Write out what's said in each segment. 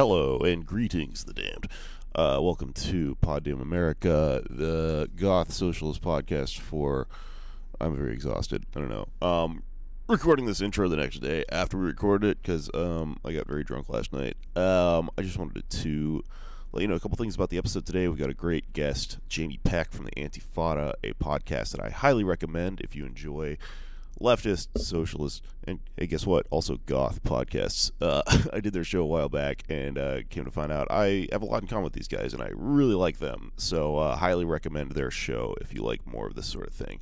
hello, and greetings, the damned. Uh, welcome to Pod Damn America, the goth socialist podcast for. I'm very exhausted. I don't know. Um, recording this intro the next day after we recorded it because um, I got very drunk last night. Um, I just wanted to let you know a couple things about the episode today. We've got a great guest, Jamie Peck from the Antifada, a podcast that I highly recommend if you enjoy leftist, socialist, and hey, guess what? Also goth podcasts. Uh, I did their show a while back and uh, came to find out I have a lot in common with these guys and I really like them. So, uh, highly recommend their show if you like more of this sort of thing.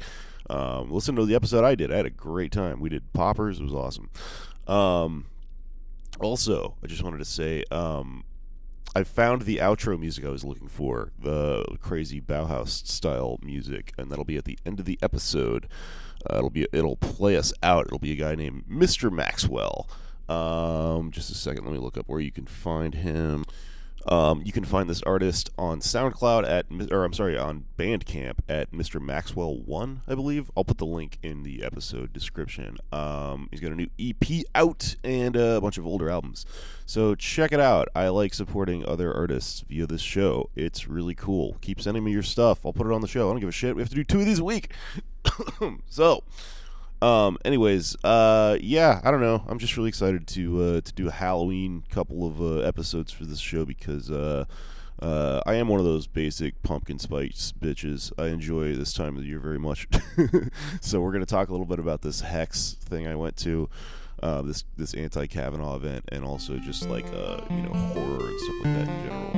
Um, listen to the episode I did. I had a great time. We did poppers. It was awesome. Um, also, I just wanted to say um, I found the outro music I was looking for, the crazy Bauhaus style music, and that'll be at the end of the episode. Uh, it'll be it'll play us out. It'll be a guy named Mr. Maxwell. Um, just a second, let me look up where you can find him. Um, you can find this artist on SoundCloud at, or I'm sorry, on Bandcamp at Mr. Maxwell One, I believe. I'll put the link in the episode description. Um, he's got a new EP out and a bunch of older albums, so check it out. I like supporting other artists via this show. It's really cool. Keep sending me your stuff. I'll put it on the show. I don't give a shit. We have to do two of these a week. so, um, anyways, uh, yeah, I don't know. I'm just really excited to uh, to do a Halloween couple of uh, episodes for this show because uh, uh, I am one of those basic pumpkin spice bitches. I enjoy this time of the year very much. so we're gonna talk a little bit about this hex thing I went to. Uh, this this anti Kavanaugh event and also just like uh, you know horror and stuff like that in general.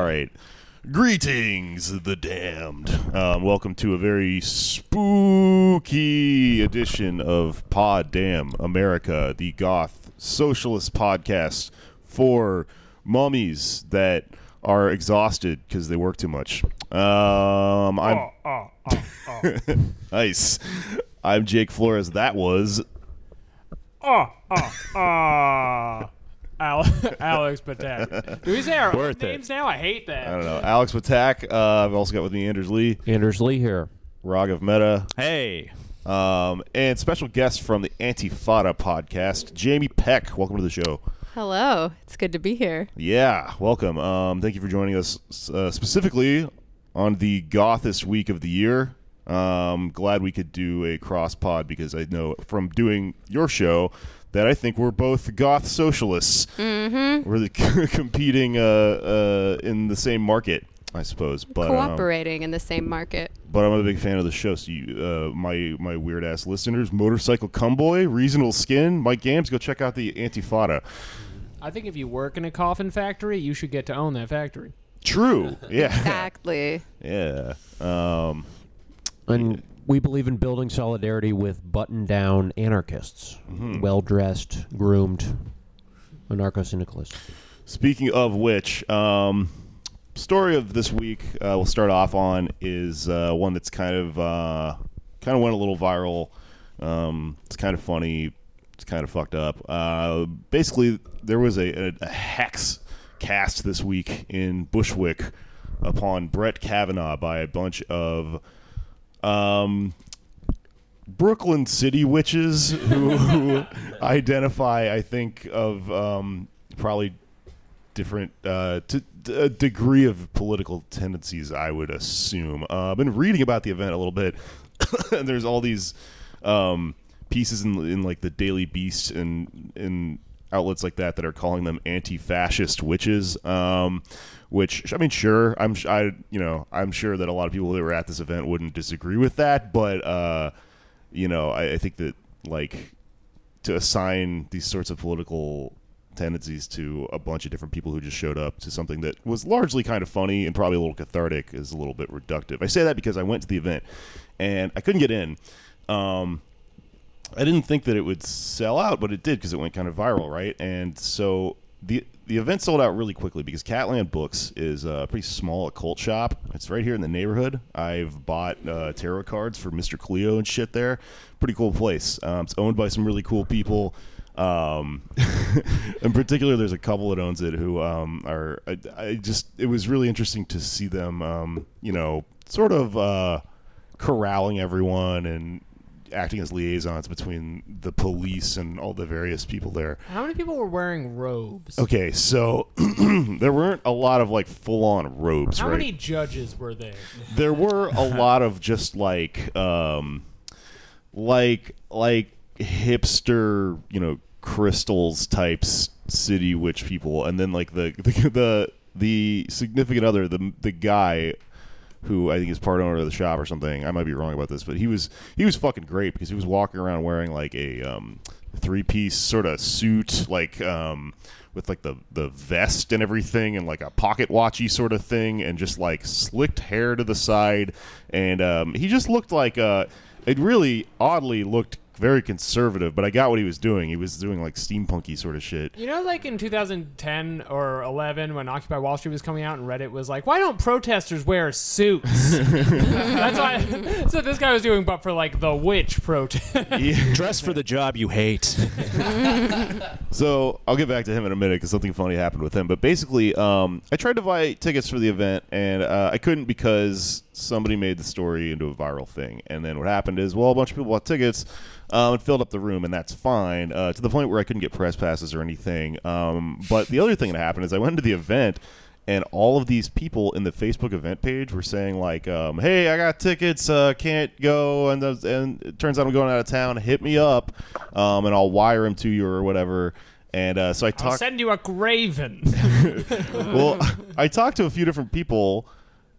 All right. Greetings, the damned. Um, welcome to a very spooky edition of Pod Damn America, the goth socialist podcast for mummies that are exhausted because they work too much. Um, I'm ah, ah, ah, nice. I'm Jake Flores. That was Oh, oh, oh. Al- Alex Patak. Do we say our Worth it. names now? I hate that. I don't know Alex Patak. Uh, I've also got with me Anders Lee, Anders Lee here. Raghav Mehta. Hey. Um, and special guest from the Antifada podcast, Jamie Peck. Welcome to the show. Hello, it's good to be here. Yeah, welcome. Um, thank you for joining us uh, specifically on the gothest week of the year. Um, glad we could do a cross pod because I know from doing your show that I think we're both goth socialists. Mm-hmm. We're competing uh, uh, in the same market, I suppose. But um, Cooperating in the same market. but I'm a big fan of the show. So, you, uh, my my weird ass listeners, Motorcycle Cumboy, Reasonable Skin, Mike Gams, go check out the Antifada. I think if you work in a coffin factory, you should get to own that factory. True, yeah, Exactly. yeah. Um, And we believe in building solidarity with button down anarchists, well dressed, groomed anarcho syndicalists. speaking of which, um, story of this week uh, we'll start off on is uh, one that's kind of uh, kind of went a little viral. Um, it's kind of funny. It's kind of fucked up. Uh, basically, there was a, a, a hex cast this week in Bushwick upon Brett Kavanaugh by a bunch of um, Brooklyn City witches who, who identify, I think, of um, probably different uh, to a degree of political tendencies. I would assume. Uh, I've been reading about the event a little bit, and there's all these um, pieces in, in like the Daily Beast and in outlets like that that are calling them anti-fascist witches. Um, which I mean, sure, I'm I you know I'm sure that a lot of people that were at this event wouldn't disagree with that, but uh, you know I, I think that like to assign these sorts of political tendencies to a bunch of different people who just showed up to something that was largely kind of funny and probably a little cathartic is a little bit reductive. I say that because I went to the event and I couldn't get in. Um, I didn't think that it would sell out, but it did because it went kind of viral, right? And so the the event sold out really quickly because Catland Books is a pretty small occult shop. It's right here in the neighborhood. I've bought uh, tarot cards for Mr. Cleo and shit there. Pretty cool place. Um, it's owned by some really cool people. Um, in particular, there's a couple that owns it who um, are. I, I just it was really interesting to see them. Um, you know, sort of uh, corralling everyone and acting as liaisons between the police and all the various people there. How many people were wearing robes? Okay, so there weren't a lot of like full on robes, How right? many judges were there? there were a lot of just like um like like hipster, you know, crystals types city witch people and then like the the the, the significant other, the the guy who I think is part owner of the shop or something. I might be wrong about this, but he was he was fucking great because he was walking around wearing like a um, three piece sort of suit, like um, with like the the vest and everything, and like a pocket watchy sort of thing, and just like slicked hair to the side, and um, he just looked like uh, it really oddly looked very conservative, but I got what he was doing. He was doing like steampunky sort of shit. You know, like in 2010 or 11, when Occupy Wall Street was coming out, and Reddit was like, "Why don't protesters wear suits?" That's why. That's what this guy was doing, but for like the witch protest. Dress for the job you hate. So I'll get back to him in a minute because something funny happened with him. But basically, um, I tried to buy tickets for the event and uh, I couldn't because somebody made the story into a viral thing. And then what happened is, well, a bunch of people bought tickets um, and filled up the room, and that's fine uh, to the point where I couldn't get press passes or anything. Um, but the other thing that happened is I went to the event. And all of these people in the Facebook event page were saying like, um, "Hey, I got tickets, uh, can't go, and and it turns out I'm going out of town. Hit me up, um, and I'll wire them to you or whatever." And uh, so I I'll talked. send you a graven. well, I talked to a few different people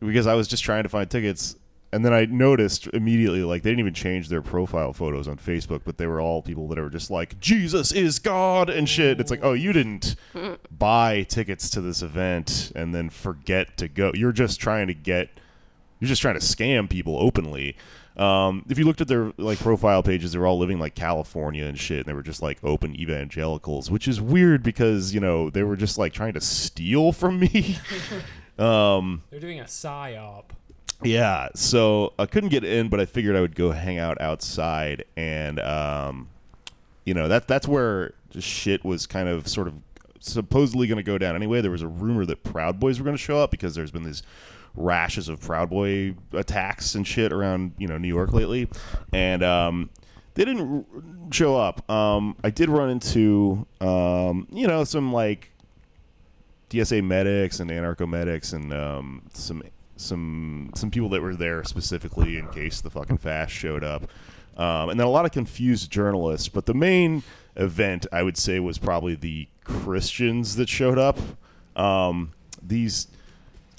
because I was just trying to find tickets, and then I noticed immediately like they didn't even change their profile photos on Facebook, but they were all people that are just like Jesus is God and shit. It's like, oh, you didn't buy tickets to this event and then forget to go. You're just trying to get. You're just trying to scam people openly. Um, if you looked at their like profile pages, they were all living like California and shit, and they were just like open evangelicals, which is weird because you know they were just like trying to steal from me. um, They're doing a psyop. Yeah, so I couldn't get in, but I figured I would go hang out outside, and um, you know that that's where shit was kind of sort of supposedly going to go down anyway. There was a rumor that Proud Boys were going to show up because there's been these rashes of Proud Boy attacks and shit around you know New York lately, and um, they didn't r- show up. Um, I did run into um, you know some like DSA medics and anarcho medics and um, some some some people that were there specifically in case the fucking fash showed up, um, and then a lot of confused journalists. But the main event, I would say, was probably the Christians that showed up. Um, these.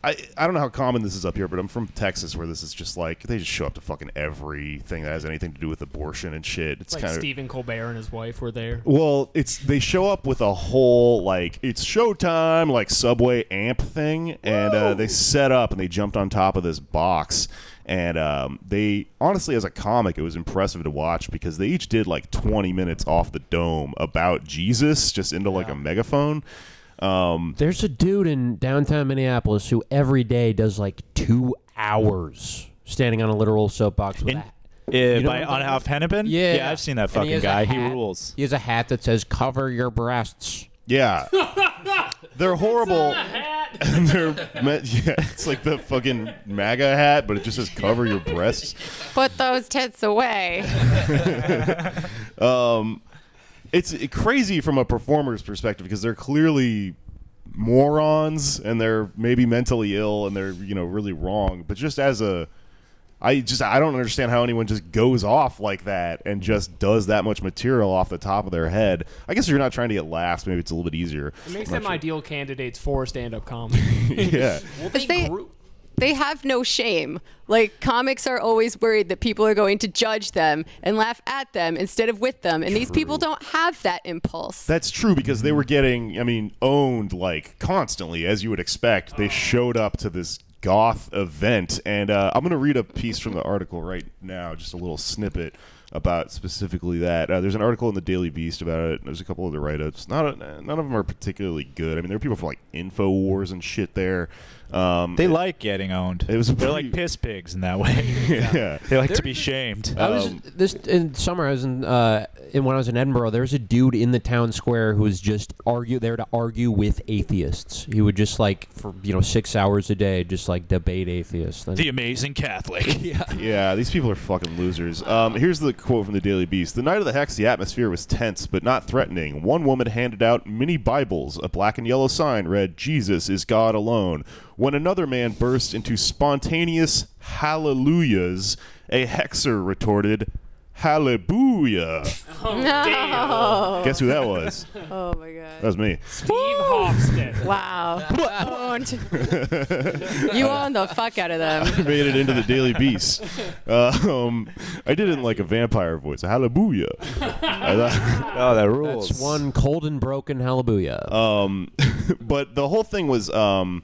I, I don't know how common this is up here, but I'm from Texas, where this is just like they just show up to fucking everything that has anything to do with abortion and shit. It's Like kind of Stephen Colbert and his wife were there. well, it's they show up with a whole like it's showtime like subway amp thing, and uh, they set up and they jumped on top of this box, and um, they honestly, as a comic, it was impressive to watch because they each did like twenty minutes off the dome about Jesus, just into like a megaphone. Um, There's a dude in downtown Minneapolis who every day does like two hours standing on a literal soapbox with In- that. Uh, know by, what on Alf Hennepin? Yeah, Yeah, I've seen that And he fucking guy. He rules. He has a hat that says "Cover your breasts." yeah, they're horrible. And they're meant, yeah, it's like the fucking MAGA hat, but it just says "cover your breasts." Put those tits away. it's crazy from a performer's perspective because they're clearly morons and they're maybe mentally ill and they're you know really wrong but just as a i just i don't understand how anyone just goes off like that and just does that much material off the top of their head i guess if you're not trying to get laughs maybe it's a little bit easier It makes I'm them sure. ideal candidates for stand-up comedy. yeah well, they- grew- they have no shame. Like comics are always worried that people are going to judge them and laugh at them instead of with them, and these people don't have that impulse. That's true because they were getting, I mean, owned like constantly, as you would expect. They showed up to this goth event, and uh, I'm going to read a piece from the article right now, just a little snippet about specifically that. Uh, there's an article in the Daily Beast about it. There's a couple of the write-ups. Not none of them are particularly good. I mean, there are people from like Infowars and shit there. Um, They like getting owned. It was a They're pretty- like piss pigs in that way. yeah. they like to be shamed. I was this in summer. I was in, uh, in when I was in Edinburgh. There was a dude in the town square who was just argue there to argue with atheists. He would just like for you know six hours a day, just like debate atheists. The amazing Catholic. yeah. Yeah, these people are fucking losers. Um, here's the quote from the Daily Beast. The night of the hex, the atmosphere was tense but not threatening. One woman handed out mini Bibles. A black and yellow sign read, Jesus is God alone. When another man burst into spontaneous hallelujahs, a hexer retorted, Hallelujah. No. Guess who that was? Oh my That god. was me. Steve Hofstede. Wow. Owned. you owned the fuck out of them. I made it into the Daily Beast. Um, I did it in like a vampire voice. Hallelujah. Thought- oh, that rules. That's one cold and broken hallelujah. Um, but the whole thing was, um,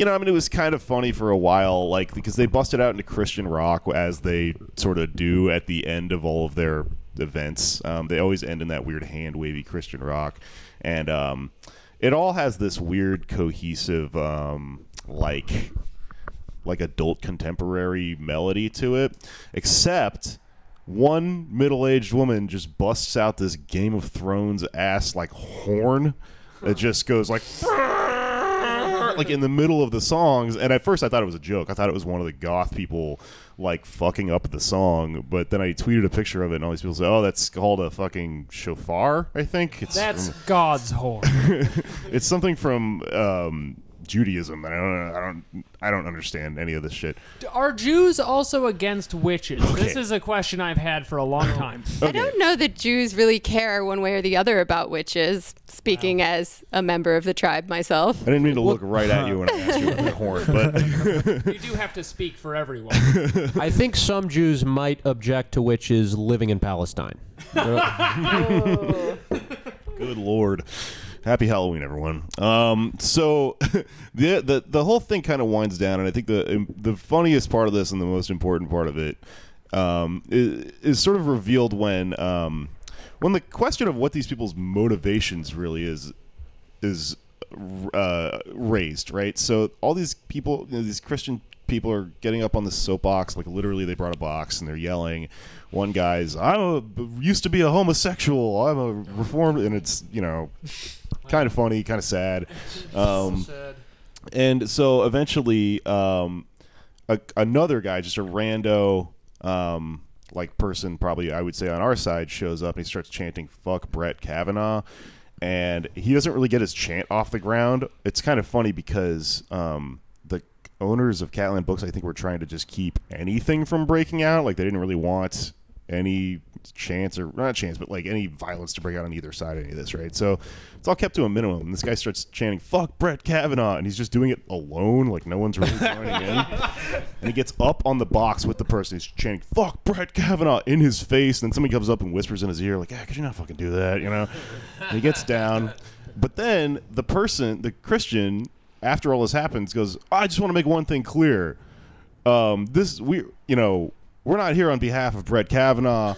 you know, I mean, it was kind of funny for a while, like because they busted out into Christian rock as they sort of do at the end of all of their events. Um, they always end in that weird hand wavy Christian rock, and um, it all has this weird cohesive, um, like like adult contemporary melody to it, except one middle-aged woman just busts out this Game of Thrones ass like horn that just goes like like in the middle of the songs and at first I thought it was a joke. I thought it was one of the goth people like fucking up the song, but then I tweeted a picture of it and all these people say, "Oh, that's called a fucking shofar." I think it's That's from- God's horn. it's something from um, Judaism. and I don't I don't I don't understand any of this shit. Are Jews also against witches? This is a question I've had for a long time. I don't know that Jews really care one way or the other about witches, speaking as a member of the tribe myself. I didn't mean to look right at you when I asked you about the horn, but You do have to speak for everyone. I think some Jews might object to witches living in Palestine. Oh. good lord. Happy Halloween, everyone. Um, so the, the the whole thing kind of winds down, and I think the the funniest part of this and the most important part of it um, is, is sort of revealed when um, when the question of what these people's motivations really is is uh, raised, right? So all these people, you know, these Christian people are getting up on the soapbox, like literally they brought a box and they're yelling. One guy's, I'm a used to be a homosexual. I'm a reformed, and it's you know, kind of funny, kind of sad. Um, and so eventually, um, a, another guy, just a rando, um, like person, probably I would say on our side, shows up and he starts chanting "fuck Brett Kavanaugh," and he doesn't really get his chant off the ground. It's kind of funny because um, owners of Catland Books, I think, were trying to just keep anything from breaking out. Like they didn't really want any chance or not chance, but like any violence to break out on either side of any of this, right? So it's all kept to a minimum. And this guy starts chanting "fuck Brett Kavanaugh," and he's just doing it alone, like no one's really joining in. And he gets up on the box with the person who's chanting "fuck Brett Kavanaugh" in his face. And then somebody comes up and whispers in his ear, like, "Yeah, could you not fucking do that?" You know? And he gets down, but then the person, the Christian, after all this happens, goes, "I just want to make one thing clear." um, this we you know we're not here on behalf of Brett Kavanaugh.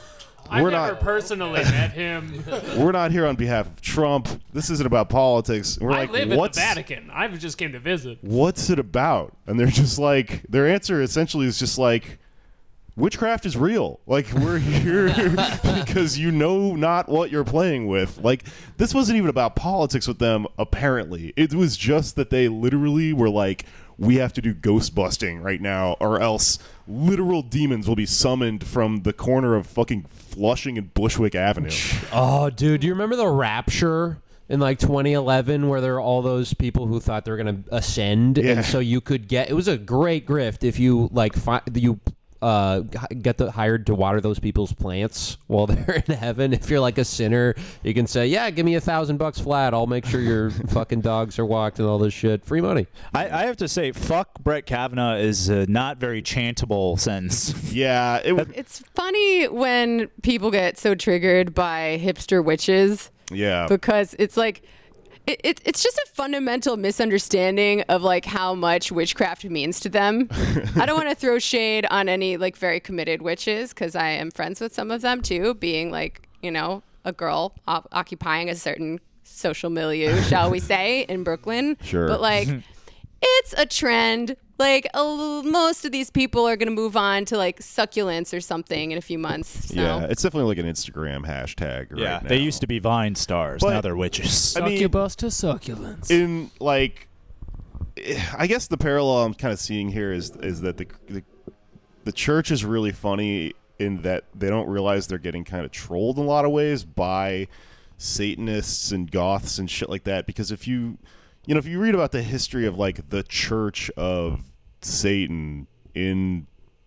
We're never not personally met him. we're not here on behalf of Trump. This isn't about politics. We're I like, live in the what's Vatican. I just came to visit. what's it about? And they're just like their answer essentially is just like witchcraft is real. Like we're here because you know not what you're playing with. Like this wasn't even about politics with them apparently. It was just that they literally were like we have to do ghost busting right now or else literal demons will be summoned from the corner of fucking Flushing and Bushwick Avenue. Oh, dude, do you remember the Rapture in like 2011 where there were all those people who thought they were going to ascend, Yeah. and so you could get it was a great grift if you like fi- you uh, get the hired to water those people's plants while they're in heaven. If you're like a sinner, you can say, "Yeah, give me a thousand bucks flat. I'll make sure your fucking dogs are walked and all this shit. Free money." I, I have to say, fuck Brett Kavanaugh is a not very chantable sentence. Yeah, it w- It's funny when people get so triggered by hipster witches yeah. because it's like it, it, it's just a fundamental misunderstanding of like how much witchcraft means to them. I don't want to throw shade on any like very committed witches because I am friends with some of them too, being like you know a girl op- occupying a certain social milieu, shall we say, in Brooklyn. Sure. but like it's a trend. Like a l- most of these people are gonna move on to like succulents or something in a few months. So. yeah, it's definitely like an Instagram hashtag. Right yeah, now. they used to be Vine stars. But- now they're witches. I mean- Succubus to succulents. in like I guess the parallel I'm kind of seeing here is is that the, the the church is really funny in that they don't realize they're getting kind of trolled in a lot of ways by Satanists and goths and shit like that because if you you know if you read about the history of like the church of Satan in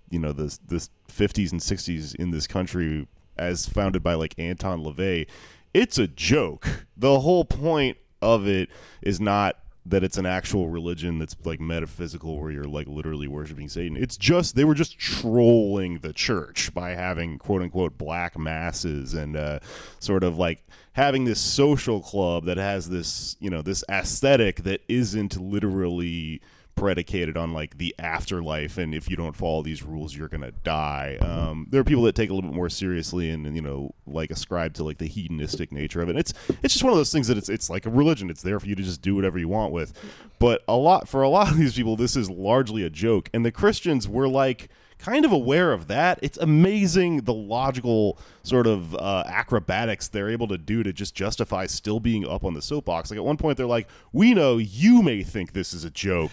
you know the the 50s and 60s in this country as founded by like Anton LaVey it's a joke. The whole point of it is not that it's an actual religion that's like metaphysical where you're like literally worshiping Satan. It's just they were just trolling the church by having quote unquote black masses and uh, sort of like having this social club that has this you know this aesthetic that isn't literally predicated on like the afterlife and if you don't follow these rules you're gonna die. Um, there are people that take a little bit more seriously and, and, you know like ascribe to like the hedonistic nature of it. It's it's just one of those things that it's it's like a religion. It's there for you to just do whatever you want with. But a lot for a lot of these people this is largely a joke. And the christians were like kind of aware of that. It's amazing the logical sort of uh, acrobatics they're able to do to just justify still being up on the soapbox. Like at one point, they're like, "We know you may think this is a joke,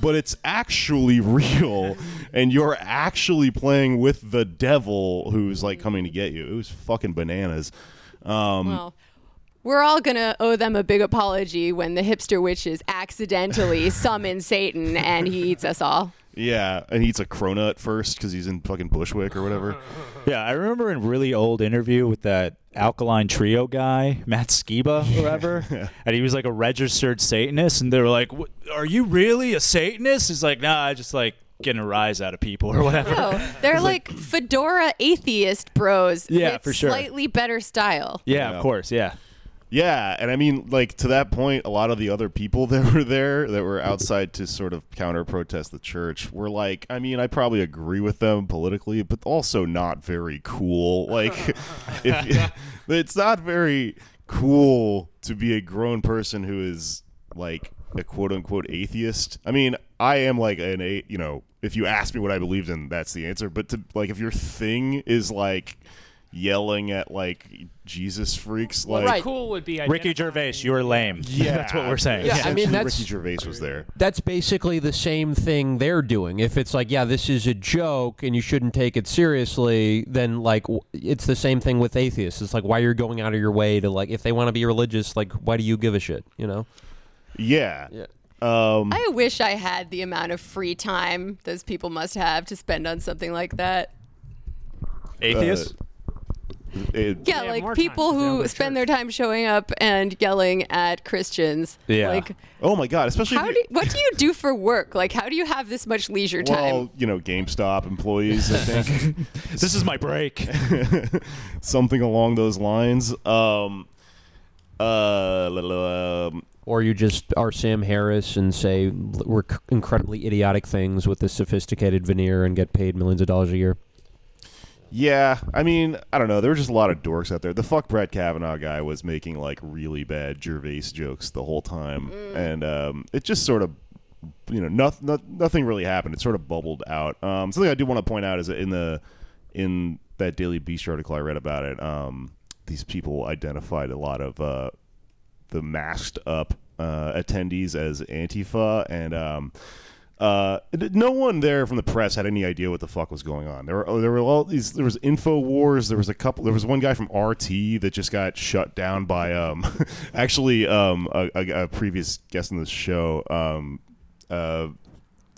but it's actually real, and you're actually playing with the devil who's like coming to get you." It was fucking bananas. Um, Well, we're all gonna owe them a big apology when the hipster witches accidentally summon Satan and he eats us all. Yeah, and he eats a cronut first because he's in fucking Bushwick or whatever. Yeah, I remember in a really old interview with that Alkaline Trio guy, Matt Skiba, or whatever, and he was like a registered Satanist, and they were like, "Are you really a Satanist?" He's like, "Nah, I just like getting a rise out of people or whatever." Oh, they're like fedora atheist bros. Yeah, with for sure. Slightly better style. Yeah, Yeah. of course, yeah. Yeah, and I mean, like to that point, a lot of the other people that were there that were outside to sort of counter protest the church were like, I mean, I probably agree with them politically, but also not very cool. Like, if it's not very cool to be a grown person who is like a quote unquote atheist. I mean, I am like an a you know, if you ask me what I believed in, that's the answer. But to like, if your thing is like yelling at like Jesus freaks, like What's cool would be Ricky Gervais, you're lame. Yeah. that's what we're saying. Yeah, I mean, that's Ricky Gervais was there. That's basically the same thing they're doing. If it's like, yeah, this is a joke and you shouldn't take it seriously, then like it's the same thing with atheists. It's like why you're going out of your way to like if they want to be religious, like why do you give a shit? You know? Yeah. Yeah. Um, I wish I had the amount of free time those people must have to spend on something like that. Atheist? It- Yeah, like more time people who to spend church. their time showing up and yelling at Christians. Yeah. Like, oh my god, especially how if do you- what do you do for work? Like, how do you have this much leisure time? well, you know, GameStop employees, I think, this is my break. something along those lines. Um, uh, la- la- um, Or you just are Sam Harris and say we're c- incredibly idiotic things with a sophisticated veneer and get paid millions of dollars a year. Yeah, I mean, I don't know. There were just a lot of dorks out there. The fuck Brett Kavanaugh guy was making like really bad Gervais jokes the whole time, and um, it just sort of. You know, nothing, nothing really happened. It sort of bubbled out. Um, something I do want to point out is that in the in that Daily Beast article I read about it, um, these people identified a lot of uh, the masked up uh, attendees as Antifa, and um, uh, no one there from the press had any idea what the fuck was going on. There were oh, there were all these. There was info wars. There was a couple. There was one guy from RT that just got shut down by um, actually um, a, a, a previous guest on this show. Um, uh,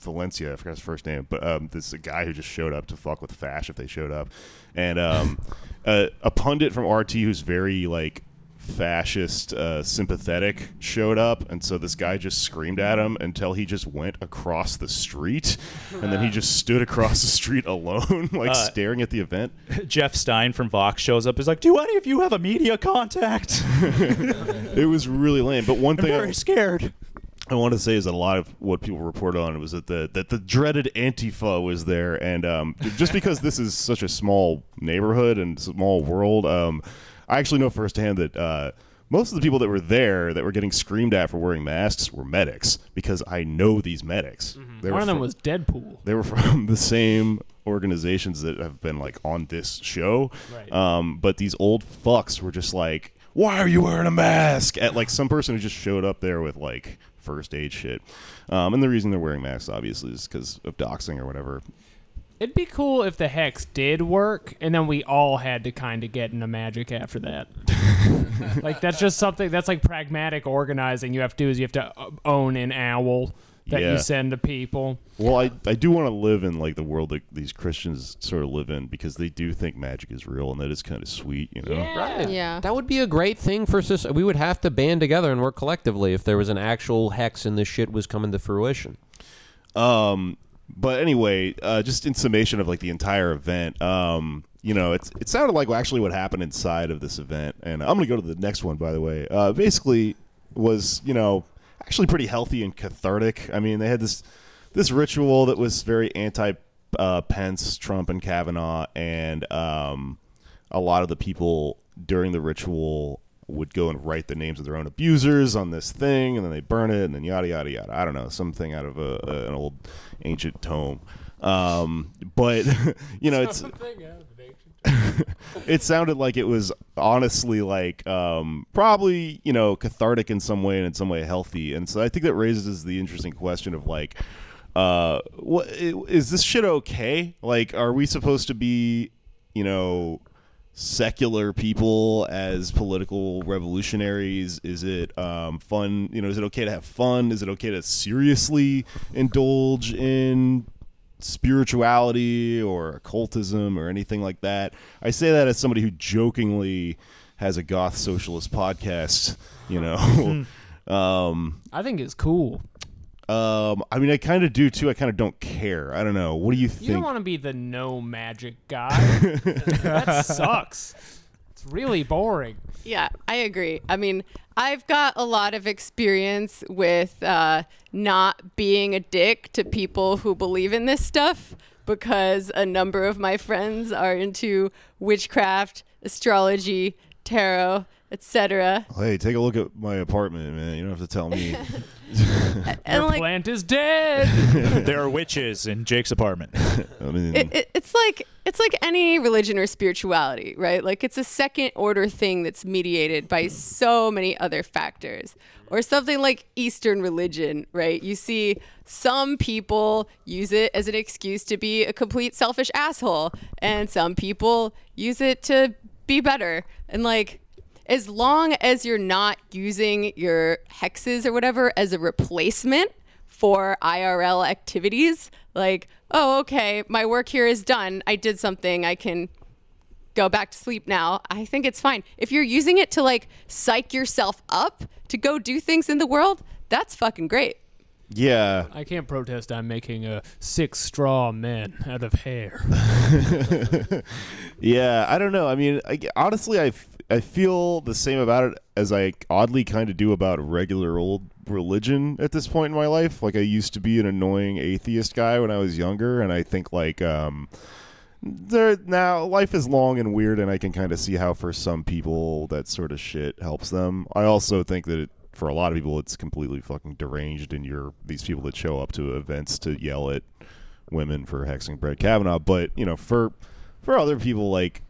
Valencia. I forgot his first name, but um, this is a guy who just showed up to fuck with Fash if they showed up, and um, a, a pundit from RT who's very like fascist uh, sympathetic showed up and so this guy just screamed at him until he just went across the street and then he just stood across the street alone like Uh, staring at the event Jeff Stein from Vox shows up. Is like, do any of you have a media contact? it was really lame but one I'm thing I, very scared. I want to say is that a lot of what people report on was that the that the dreaded Antifa was there, and um, just because this is such a small neighborhood and small world, um, I actually know firsthand that uh, most of the people that were there that were getting screamed at for wearing masks were medics because I know these medics. Were One of them from- was Deadpool. they were from the same organizations that have been like on this show. Right. Um, but these old fucks were just like, "Why are you wearing a mask?" At like some person who just showed up there with like first aid shit. Um, and the reason they're wearing masks, obviously, is because of doxing or whatever. It'd be cool if the hex did work, and then we all had to kind of get into magic after that. like that's just something that's like pragmatic organizing. You have to do is you have to uh, own an owl that Yeah. you send to people. Well, I, I do want to live in like the world that these Christians sort of live in because they do think magic is real and that is kind of sweet, you know. Right. Yeah. That would be a great thing for society. We would have to band together and work collectively if there was an actual hex and this shit was coming to fruition. Um, but anyway, uh, just in summation of like the entire event, um, you know, it's it sounded like actually what happened inside of this event, and I'm gonna go to the next one. By the way, uh, basically was you know actually pretty healthy and cathartic. I mean, they had this this ritual that was very anti uh, Pence, Trump, and Kavanaugh, and um, a lot of the people during the ritual would go and write the names of their own abusers on this thing, and then they burn it, and then yada yada yada. I don't know, something out of a, a, an old ancient tome. Um, but you know, it's it sounded like it was honestly like um, probably you know cathartic in some way and in some way healthy, and so I think that raises the interesting question of like. Uh, what is this shit okay? Like, are we supposed to be, you know, secular people as political revolutionaries? Is it um, fun? You know, is it okay to have fun? Is it okay to seriously indulge in spirituality or occultism or anything like that? I say that as somebody who jokingly has a goth socialist podcast. You know. um, I think it's cool. Um, I mean, I kind of do too. I kind of don't care. I don't know. What do you think? You don't want to be the no magic guy. that sucks. It's really boring. Yeah, I agree. I mean, I've got a lot of experience with uh, not being a dick to people who believe in this stuff because a number of my friends are into witchcraft, astrology, tarot, etc. hey, take a look at my apartment, man. You don't have to tell me. And Your like, plant is dead. there are witches in Jake's apartment. I mean, it, it, it's like it's like any religion or spirituality, right? Like it's a second order thing that's mediated by so many other factors. Or something like Eastern religion, right? You see some people use it as an excuse to be a complete selfish asshole, and some people use it to be better. And like as long as you're not using your hexes or whatever as a replacement for IRL activities, like, oh, okay, my work here is done. I did something. I can go back to sleep now. I think it's fine. If you're using it to like psych yourself up to go do things in the world, that's fucking great. yeah. I can't protest. I'm making a six straw men out of hair. Yeah, I don't know. I mean, I, honestly, I, f- I feel the same about it as I oddly kind of do about regular old religion at this point in my life. Like I used to be an annoying atheist guy when I was younger, and I think like um, there now life is long and weird, and I can kind of see how for some people that sort of shit helps them. I also think that it, for a lot of people, it's completely fucking deranged, and you're these people that show up to events to yell at women for hexing Brett Kavanaugh. But you know, for for other people, like,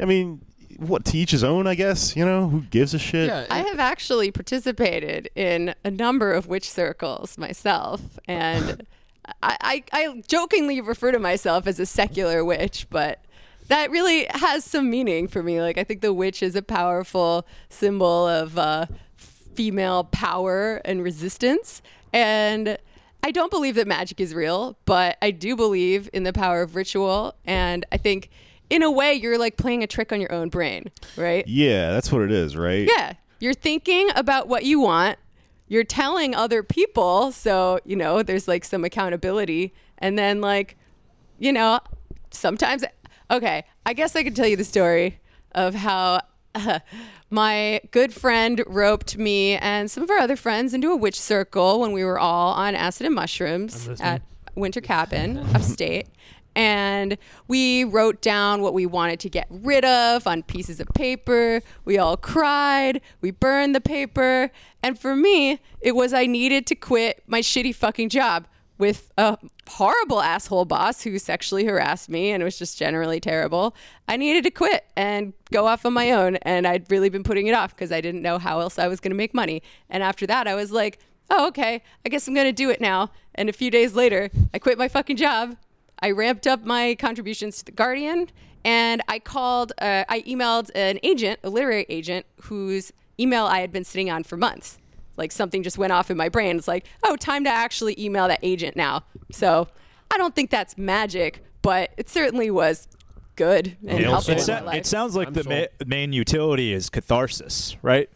I mean, what to each his own, I guess. You know, who gives a shit? Yeah, I have actually participated in a number of witch circles myself, and I, I, I jokingly refer to myself as a secular witch, but that really has some meaning for me. Like, I think the witch is a powerful symbol of uh, female power and resistance, and I don't believe that magic is real, but I do believe in the power of ritual. And I think, in a way, you're like playing a trick on your own brain, right? Yeah, that's what it is, right? Yeah. You're thinking about what you want. You're telling other people. So, you know, there's like some accountability. And then, like, you know, sometimes, okay, I guess I could tell you the story of how uh, my good friend roped me and some of our other friends into a witch circle when we were all on acid and mushrooms at Winter Cabin upstate. And we wrote down what we wanted to get rid of on pieces of paper. We all cried. We burned the paper. And for me, it was I needed to quit my shitty fucking job with a horrible asshole boss who sexually harassed me and it was just generally terrible. I needed to quit and go off on my own. And I'd really been putting it off because I didn't know how else I was going to make money. And after that, I was like, oh, okay, I guess I'm going to do it now. And a few days later, I quit my fucking job. I ramped up my contributions to the Guardian, and I called, uh, I emailed an agent, a literary agent, whose email I had been sitting on for months. Like something just went off in my brain. It's like, oh, time to actually email that agent now. So I don't think that's magic, but it certainly was good and Nailed helpful it. in It, my sa- life. it sounds like I'm the sold. ma- main utility is catharsis, right?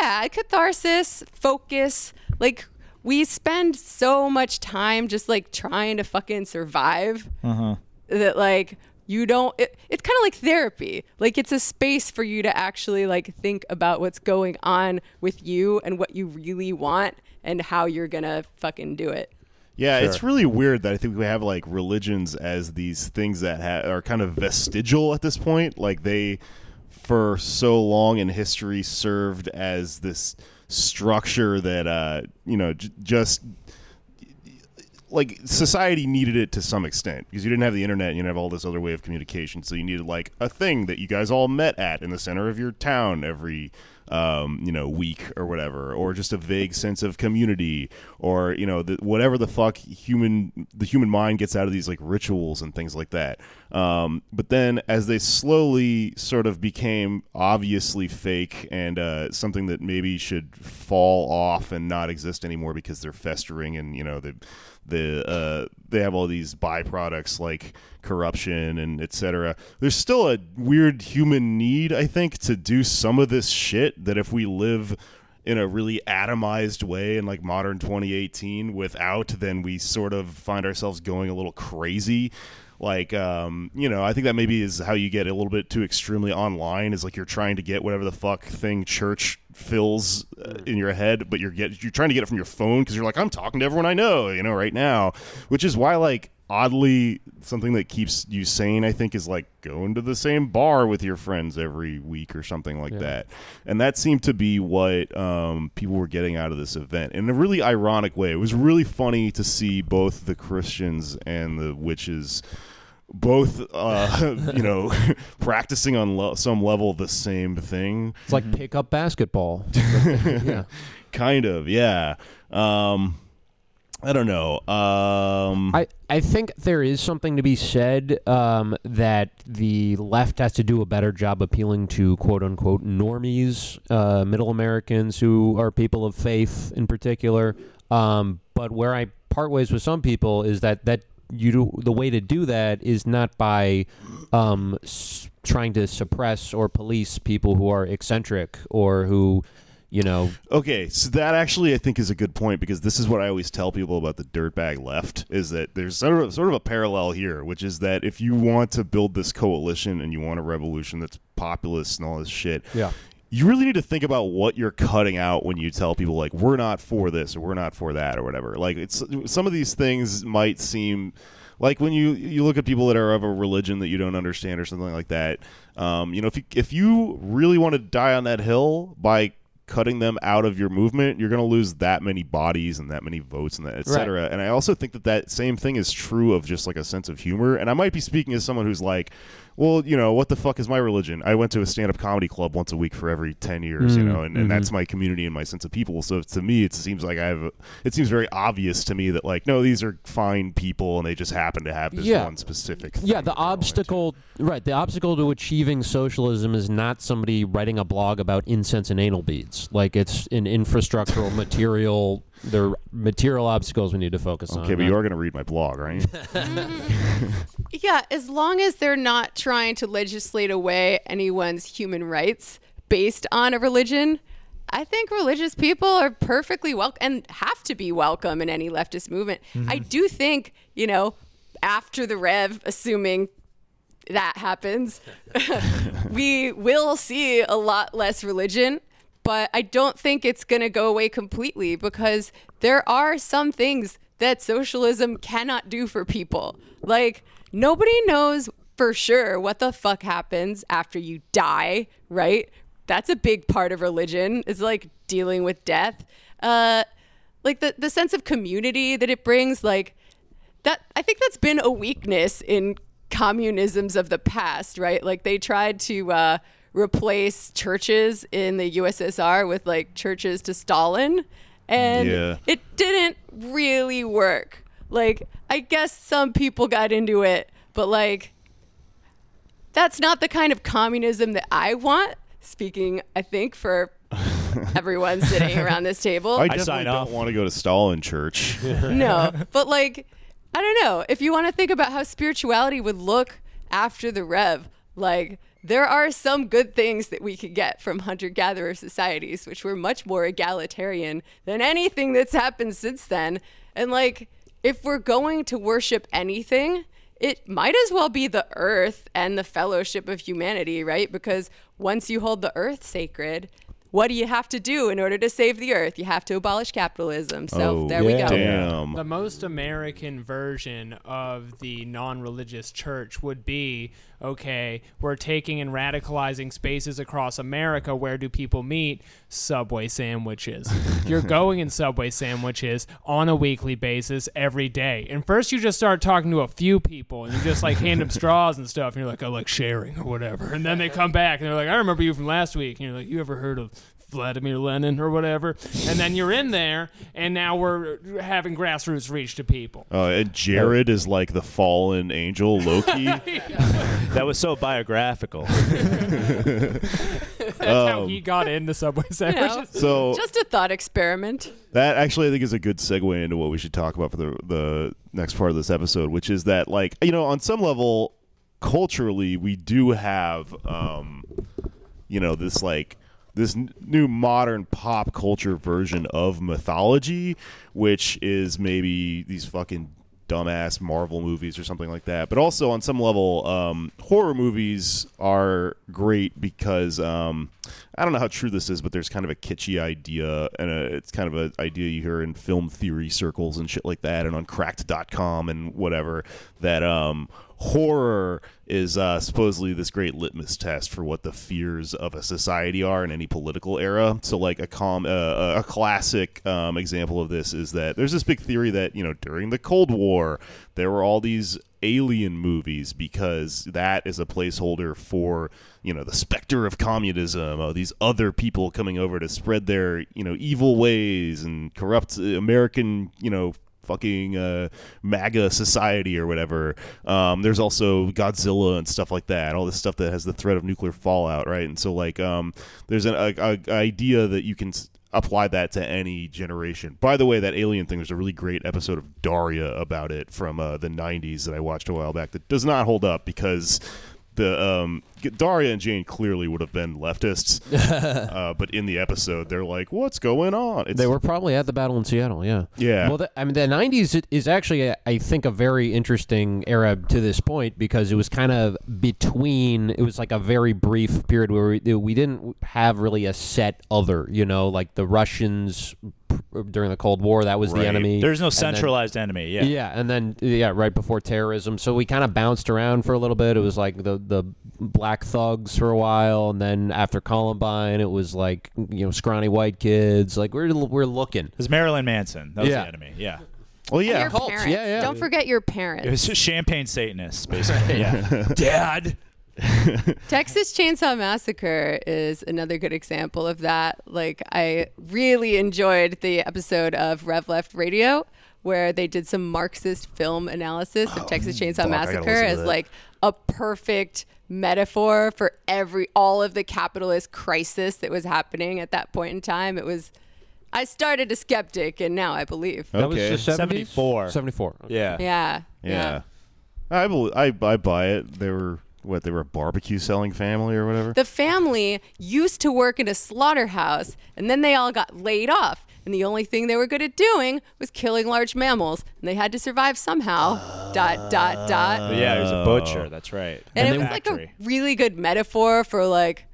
yeah, catharsis, focus. Like we spend so much time just like trying to fucking survive uh-huh. that like you don't it, it's kind of like therapy. Like it's a space for you to actually like think about what's going on with you and what you really want and how you're gonna fucking do it. Yeah, it's really weird that I think we have like religions as these things that ha- are kind of vestigial at this point. Like they, for so long in history, served as this structure that uh, you know j- just like society needed it to some extent because you didn't have the internet and you didn't have all this other way of communication so you needed like a thing that you guys all met at in the center of your town every um, you know week or whatever or just a vague sense of community or you know the, whatever the fuck human the human mind gets out of these like rituals and things like that. Um, but then as they slowly sort of became obviously fake and uh, something that maybe should fall off and not exist anymore because they're festering and you know the the uh, they have all these byproducts like corruption and etc. There's still a weird human need, I think, to do some of this shit that if we live in a really atomized way in like modern 2018 without then we sort of find ourselves going a little crazy like um, you know i think that maybe is how you get a little bit too extremely online is like you're trying to get whatever the fuck thing church fills uh, in your head but you're get you're trying to get it from your phone because you're like i'm talking to everyone i know you know right now which is why like oddly something that keeps you sane i think is like going to the same bar with your friends every week or something like that. And that seemed to be what um, people were getting out of this event in a really ironic way. It was really funny to see both the christians and the witches both uh, you know practicing on lo- some level the same thing. It's like pick up basketball. yeah. kind of yeah. Um i don't know um I, I think there is something to be said um, that the left has to do a better job appealing to quote unquote normies, uh, middle Americans who are people of faith in particular. Um, but where I part ways with some people is that that you do, the way to do that is not by um, s- trying to suppress or police people who are eccentric or who you know Okay, so that actually I think is a good point because this is what I always tell people about the dirtbag left is that there's sort of sort of a parallel here, which is that if you want to build this coalition and you want a revolution that's populist and all this shit, Yeah. you really need to think about what you're cutting out when you tell people like we're not for this or we're not for that or whatever. Like it's some of these things might seem like when you you look at people that are of a religion that you don't understand or something like that. Um, you know, if you if you really want to die on that hill by cutting them out of your movement, you're going to lose that many bodies and that many votes and that et cetera. And I also think that that same thing is true of just like a sense of humor. And I might be speaking as someone who's like, well, you know, what the fuck is my religion? I went to a stand up comedy club once a week for every 10 years, you mm, know, and, and mm-hmm. that's my community and my sense of people. So to me, it seems like I have, a, it seems very obvious to me that like, no, these are fine people and they just happen to have this Yeah. one specific thing Yeah, the they're going into. obstacle, right? The obstacle to achieving socialism is not somebody writing a blog about incense and anal beads. Like it's an infrastructural, material They're material obstacles we need to focus on. Okay, but you are going to read my blog, right? Yeah, as long as they're not trying to legislate away anyone's human rights based on a religion, I think religious people are perfectly welcome and have to be welcome in any leftist movement. I mm-hmm. do think, you know, after the rev, assuming that happens, we will see a lot less religion. But I don't think it's going to go away completely because there are some things that socialism cannot do for people. Like, nobody knows for sure what the fuck happens after you die, right? That's a big part of religion, is like dealing with death. Uh, like the, the sense of community that it brings, like, that I think that's been a weakness in communisms of the past, right? Like they tried to uh, replace churches in the USSR with like churches to Stalin, and Yeah. it didn't really work. Like I guess some people got into it, but like that's not the kind of communism that I want. Speaking, I think for everyone sitting around this table. I definitely sign don't off. want to go to Stalin Church. no, but like, I don't know. If you want to think about how spirituality would look after the Rev, like, there are some good things that we could get from hunter gatherer societies, which were much more egalitarian than anything that's happened since then. And like, if we're going to worship anything, it might as well be the earth and the fellowship of humanity, right? Because once you hold the earth sacred, what do you have to do in order to save the earth? You have to abolish capitalism. So Oh, there we go. Damn. The most American version of the non religious church would be okay, we're taking and radicalizing spaces across America. Where do people meet? Subway sandwiches. You're going in Subway sandwiches on a weekly basis every day. And first, you just start talking to a few people and you just like hand them straws and stuff. And you're like, I like sharing or whatever. And then they come back and they're like, I remember you from last week. And you're like, You ever heard of Vladimir Lenin or whatever, and then you're in there, and now we're having grassroots reach to people. Uh, and Jared is like the fallen angel Loki. That was so biographical. That's how he got into Subway You sandwiches. know, so just a thought experiment. that actually I think is a good segue into what we should talk about for the the next part of this episode, which is that like you know on some level culturally we do have um you know this like this n- new modern pop culture version of mythology which is maybe these fucking dumbass Marvel movies or something like that. But also on some level, um, horror movies are great because um, I don't know how true this is, but there's kind of a kitschy idea, and a, it's kind of an idea you hear in film theory circles and shit like that, and on Cracked.com and whatever that um, horror is uh, supposedly this great litmus test for what the fears of a society are in any political era. So, like a com- uh, a classic um, example of this is that there's this big theory that you know during the Cold War there were all these alien movies because that is a placeholder for you know the specter of communism oh, these other people coming over to spread their you know evil ways and corrupt american you know fucking uh, MAGA society or whatever. Um, there's also Godzilla and stuff like that. All this stuff that has the threat of nuclear fallout, right? And so like, um, there's an a, a idea that you can apply that to any generation. By the way, that alien thing. There's a really great episode of Daria about it from uh, the '90s that I watched a while back that does not hold up because. The um, Daria and Jane clearly would have been leftists, uh, but in the episode they're like, "What's going on?" It's, They were probably at the battle in Seattle. Yeah. Yeah. Well, the, I mean, the '90s is actually, a, I think, a very interesting era to this point because it was kind of between. It was like a very brief period where we, we didn't have really a set other. You know, like the Russians during the Cold War, that was Right. the enemy. There's no And then- centralized enemy. Yeah. yeah, and then yeah, right before terrorism. So we kind of bounced around for a little bit. It was like the the black thugs for a while, and then after Columbine, it was like you know scrawny white kids. Like we're we're looking. It was Marilyn Manson. That was Yeah. the enemy. Yeah. well, yeah, Your cults. parents. Yeah, yeah. Don't forget your parents. It was just champagne Satanists, basically. Yeah. Dad. Texas Chainsaw Massacre is another good example of that. Like, I really enjoyed the episode of Rev Left Radio where they did some Marxist film analysis of oh, Texas Chainsaw Oh, fuck, Massacre as like a perfect metaphor for every all of the capitalist crisis that was happening at that point in time. It was I started a skeptic and now I believe. That was Okay. the 70s? 74. 74. okay. Yeah. Yeah. Yeah. I, bel I I buy it. They were what? They were a barbecue selling family or whatever. The family used to work in a slaughterhouse and then they all got laid off. And the only thing they were good at doing was killing large mammals. And they had to survive somehow. dot, dot, dot. Yeah, he was a butcher. That's right. And, In it the was like a really good metaphor for like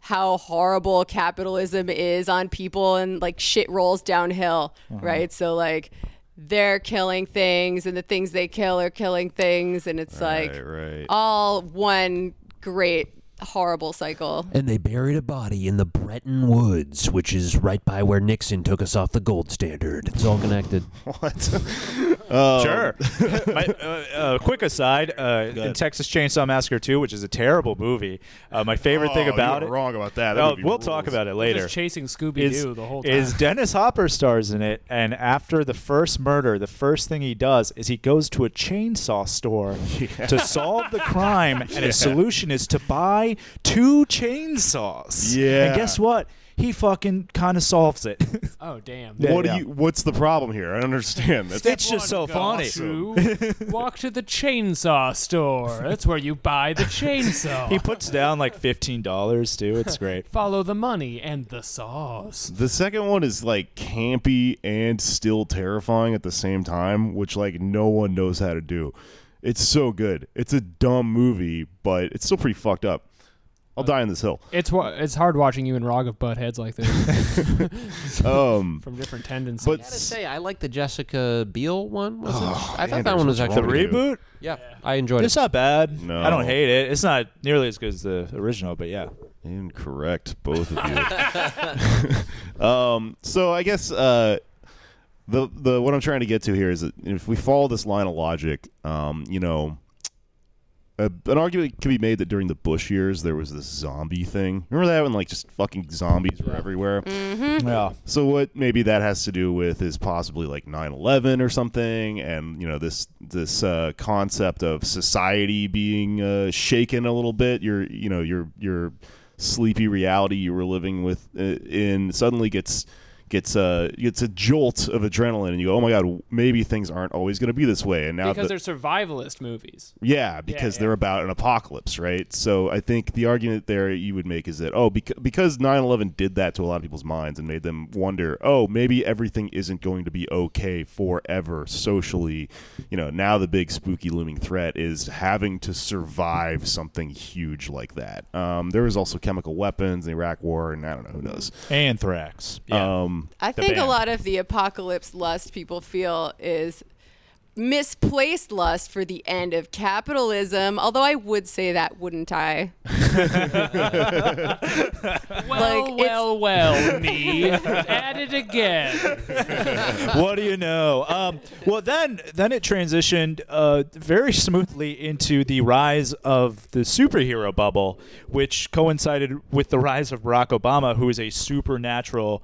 how horrible capitalism is on people and like shit rolls downhill, Uh-huh. right? So like they're killing things and the things they kill are killing things and it's like right, right. all one great horrible cycle. And they buried a body in the Bretton Woods, which is right by where Nixon took us off the gold standard. It's all connected. what? Sure. My, uh, uh, quick aside: uh, in. Texas Chainsaw Massacre 2, which is a terrible movie, uh, my favorite thing Oh, about you it. Wrong about that. That Oh, we'll rules. talk about it later. Just chasing Scooby is, Doo the whole time. is Dennis Hopper stars in it, and after the first murder, the first thing he does is he goes to a chainsaw store to solve the crime, and his solution is to buy two chainsaws. Yeah. and guess what? He fucking kind of solves it. oh damn. Yeah, What yeah. do you? What's the problem here? I don't understand. That's, it's just so Go funny. to- walk to the chainsaw store. That's where you buy the chainsaw. He puts down like fifteen dollars too. It's great. Follow the money and the saws. the second one is like campy and still terrifying at the same time, which like no one knows how to do. It's so good. It's a dumb movie, but it's still pretty fucked up. I'll die on this hill. It's wa- it's hard watching you and Rogov butt heads like this Um, from different tendencies. but I gotta say, I like the Jessica Biel one. Was it? I thought that one was what's actually wrong The with you? reboot? yeah. I enjoyed it. It's it. not bad. No. I don't hate it. It's not nearly as good as the original, but yeah. Incorrect, both of you. um, so I guess uh, the the what I'm trying to get to here is that if we follow this line of logic, um, you know, a, an argument can be made that during the Bush years there was this zombie thing. Remember that when like just fucking zombies were everywhere. Yeah. So what maybe that has to do with is possibly like 9/11 or something and you know this this uh, concept of society being uh, shaken a little bit your you know your your sleepy reality you were living with uh, in suddenly gets gets uh gets a jolt of adrenaline and you go oh my god maybe things aren't always going to be this way and now because the- they're survivalist movies. yeah, because yeah. they're about an apocalypse, right? So I think the argument there you would make is that oh, because because 9/11 did that to a lot of people's minds and made them wonder, oh, maybe everything isn't going to be okay forever socially. You know, now the big spooky looming threat is having to survive something huge like that. Um, there was also chemical weapons, the Iraq War, and I don't know who knows. Anthrax. Yeah. Um, I The think a lot of the apocalypse lust people feel is misplaced lust for the end of capitalism. Although I would say that, wouldn't I? Well, it's- well, well, me. At it again. what do you know? Um, well, then then it transitioned uh, very smoothly into the rise of the superhero bubble, which coincided with the rise of Barack Obama, who is a supernatural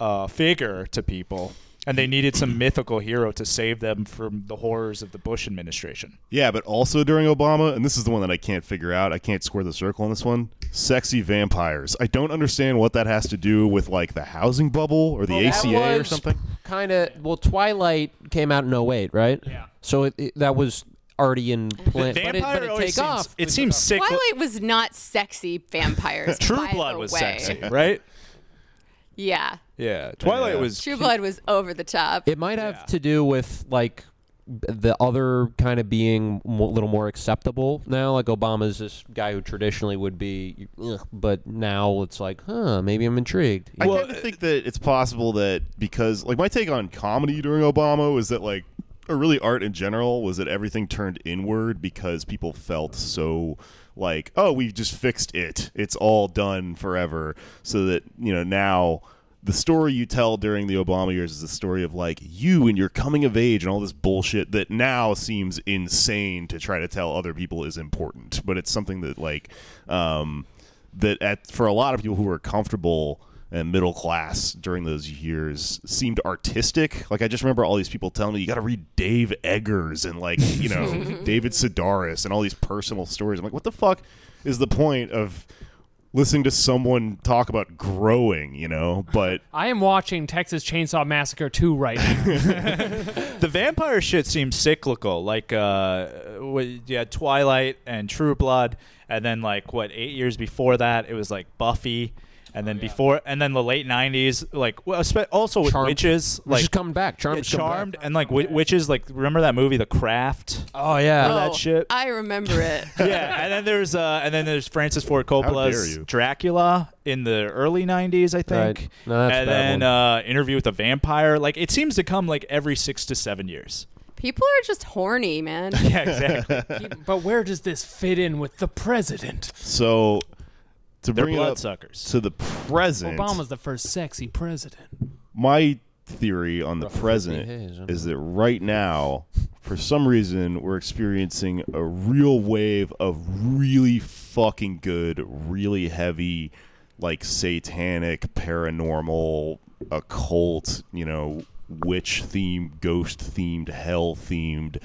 uh, figure to people, and they needed some mythical hero to save them from the horrors of the Bush administration. Yeah, but also during Obama, and this is the one that I can't figure out. I can't square the circle on this one. Sexy vampires. I don't understand what that has to do with like the housing bubble or the ACA or something. Kind of. Well, Twilight came out in 08, right? Yeah. So it, it, that was already in plan. But it, Vampire but it take seems, off. it seems sick. Twilight was not sexy vampires. True by Blood the was way. sexy, right? Yeah. Yeah, Twilight Yeah. was. True Blood was over the top. It might have Yeah. to do with like b- the other kind of being a little more acceptable now. Like Obama's this guy who traditionally would be, Ugh, but now it's like, huh, maybe I'm intrigued. I Well, kind of think that it's possible that because like my take on comedy during Obama was that like or really art in general was that everything turned inward because people felt so like oh we've just fixed it. It's all done forever. So that you know now the story you tell during the Obama years is the story of like you and your coming of age and all this bullshit that now seems insane to try to tell other people is important. But it's something that like um that at for a lot of people who are comfortable and middle class during those years seemed artistic. Like I just remember all these people telling me you got to read Dave Eggers and like you know David Sedaris and all these personal stories. I'm like, what the fuck is the point of listening to someone talk about growing, you know. But I am watching Texas Chainsaw Massacre 2 right now. The vampire shit seems cyclical. Like, uh, yeah, Twilight and True Blood, and then like what eight years before that, it was like Buffy, and then before, and then the late '90s, like well, also with Charmed. witches, Which is like coming back. yeah, Charmed. Charmed, and like wi- witches, like remember that movie, The Craft? Oh yeah. Remember that Oh, shit? I remember it. yeah, and then there's uh, and then there's Francis Ford dare Coppola's. Dracula in the early '90s, I think. Right. No, that's and then one. uh, Interview with a Vampire. Like it seems to come like every six to seven years. People are just horny, man. Yeah, exactly. but where does this fit in with the president? so to They're bring it up bloodsuckers. to the present, Obama's the first sexy president. my theory on the present Hayes, huh? is that right now, for some reason, we're experiencing a real wave of really fucking good, really heavy, like satanic, paranormal, occult, you know, witch themed, ghost themed, hell themed,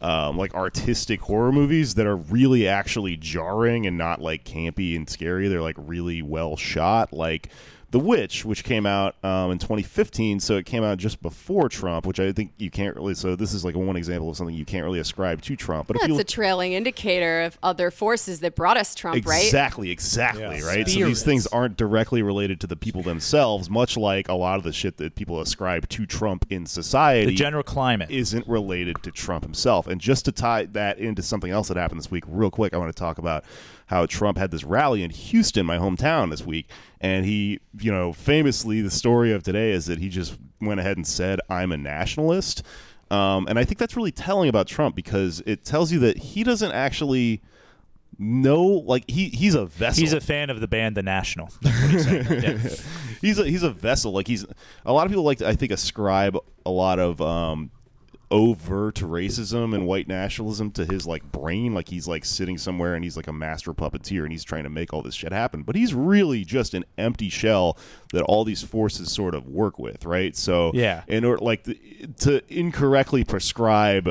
um, like artistic horror movies that are really actually jarring and not like campy and scary. They're like really well shot. Like The Witch, which came out um, in 2015, so it came out just before Trump, which I think you can't really. So this is like one example of something you can't really ascribe to Trump. But if That's you a trailing indicator of other forces that brought us Trump, right? Exactly, exactly, Yeah. right? So these things aren't directly related to the people themselves, much like a lot of the shit that people ascribe to Trump in society the general climate. isn't related to Trump himself. And just to tie that into something else that happened this week, real quick, I want to talk about how Trump had this rally in Houston, my hometown, this week. And he, you know, famously, the story of today is that he just went ahead and said, I'm a nationalist. Um, and I think that's really telling about Trump because it tells you that he doesn't actually know, like, he, he's a vessel He's a fan of the band The National. He's. Yeah. he's a he's a vessel. Like he's a lot of people like to, I think ascribe a lot of um, overt racism and white nationalism to his like brain. Like he's like sitting somewhere and he's like a master puppeteer and he's trying to make all this shit happen. But he's really just an empty shell that all these forces sort of work with, right? So Yeah. in order like the, to incorrectly prescribe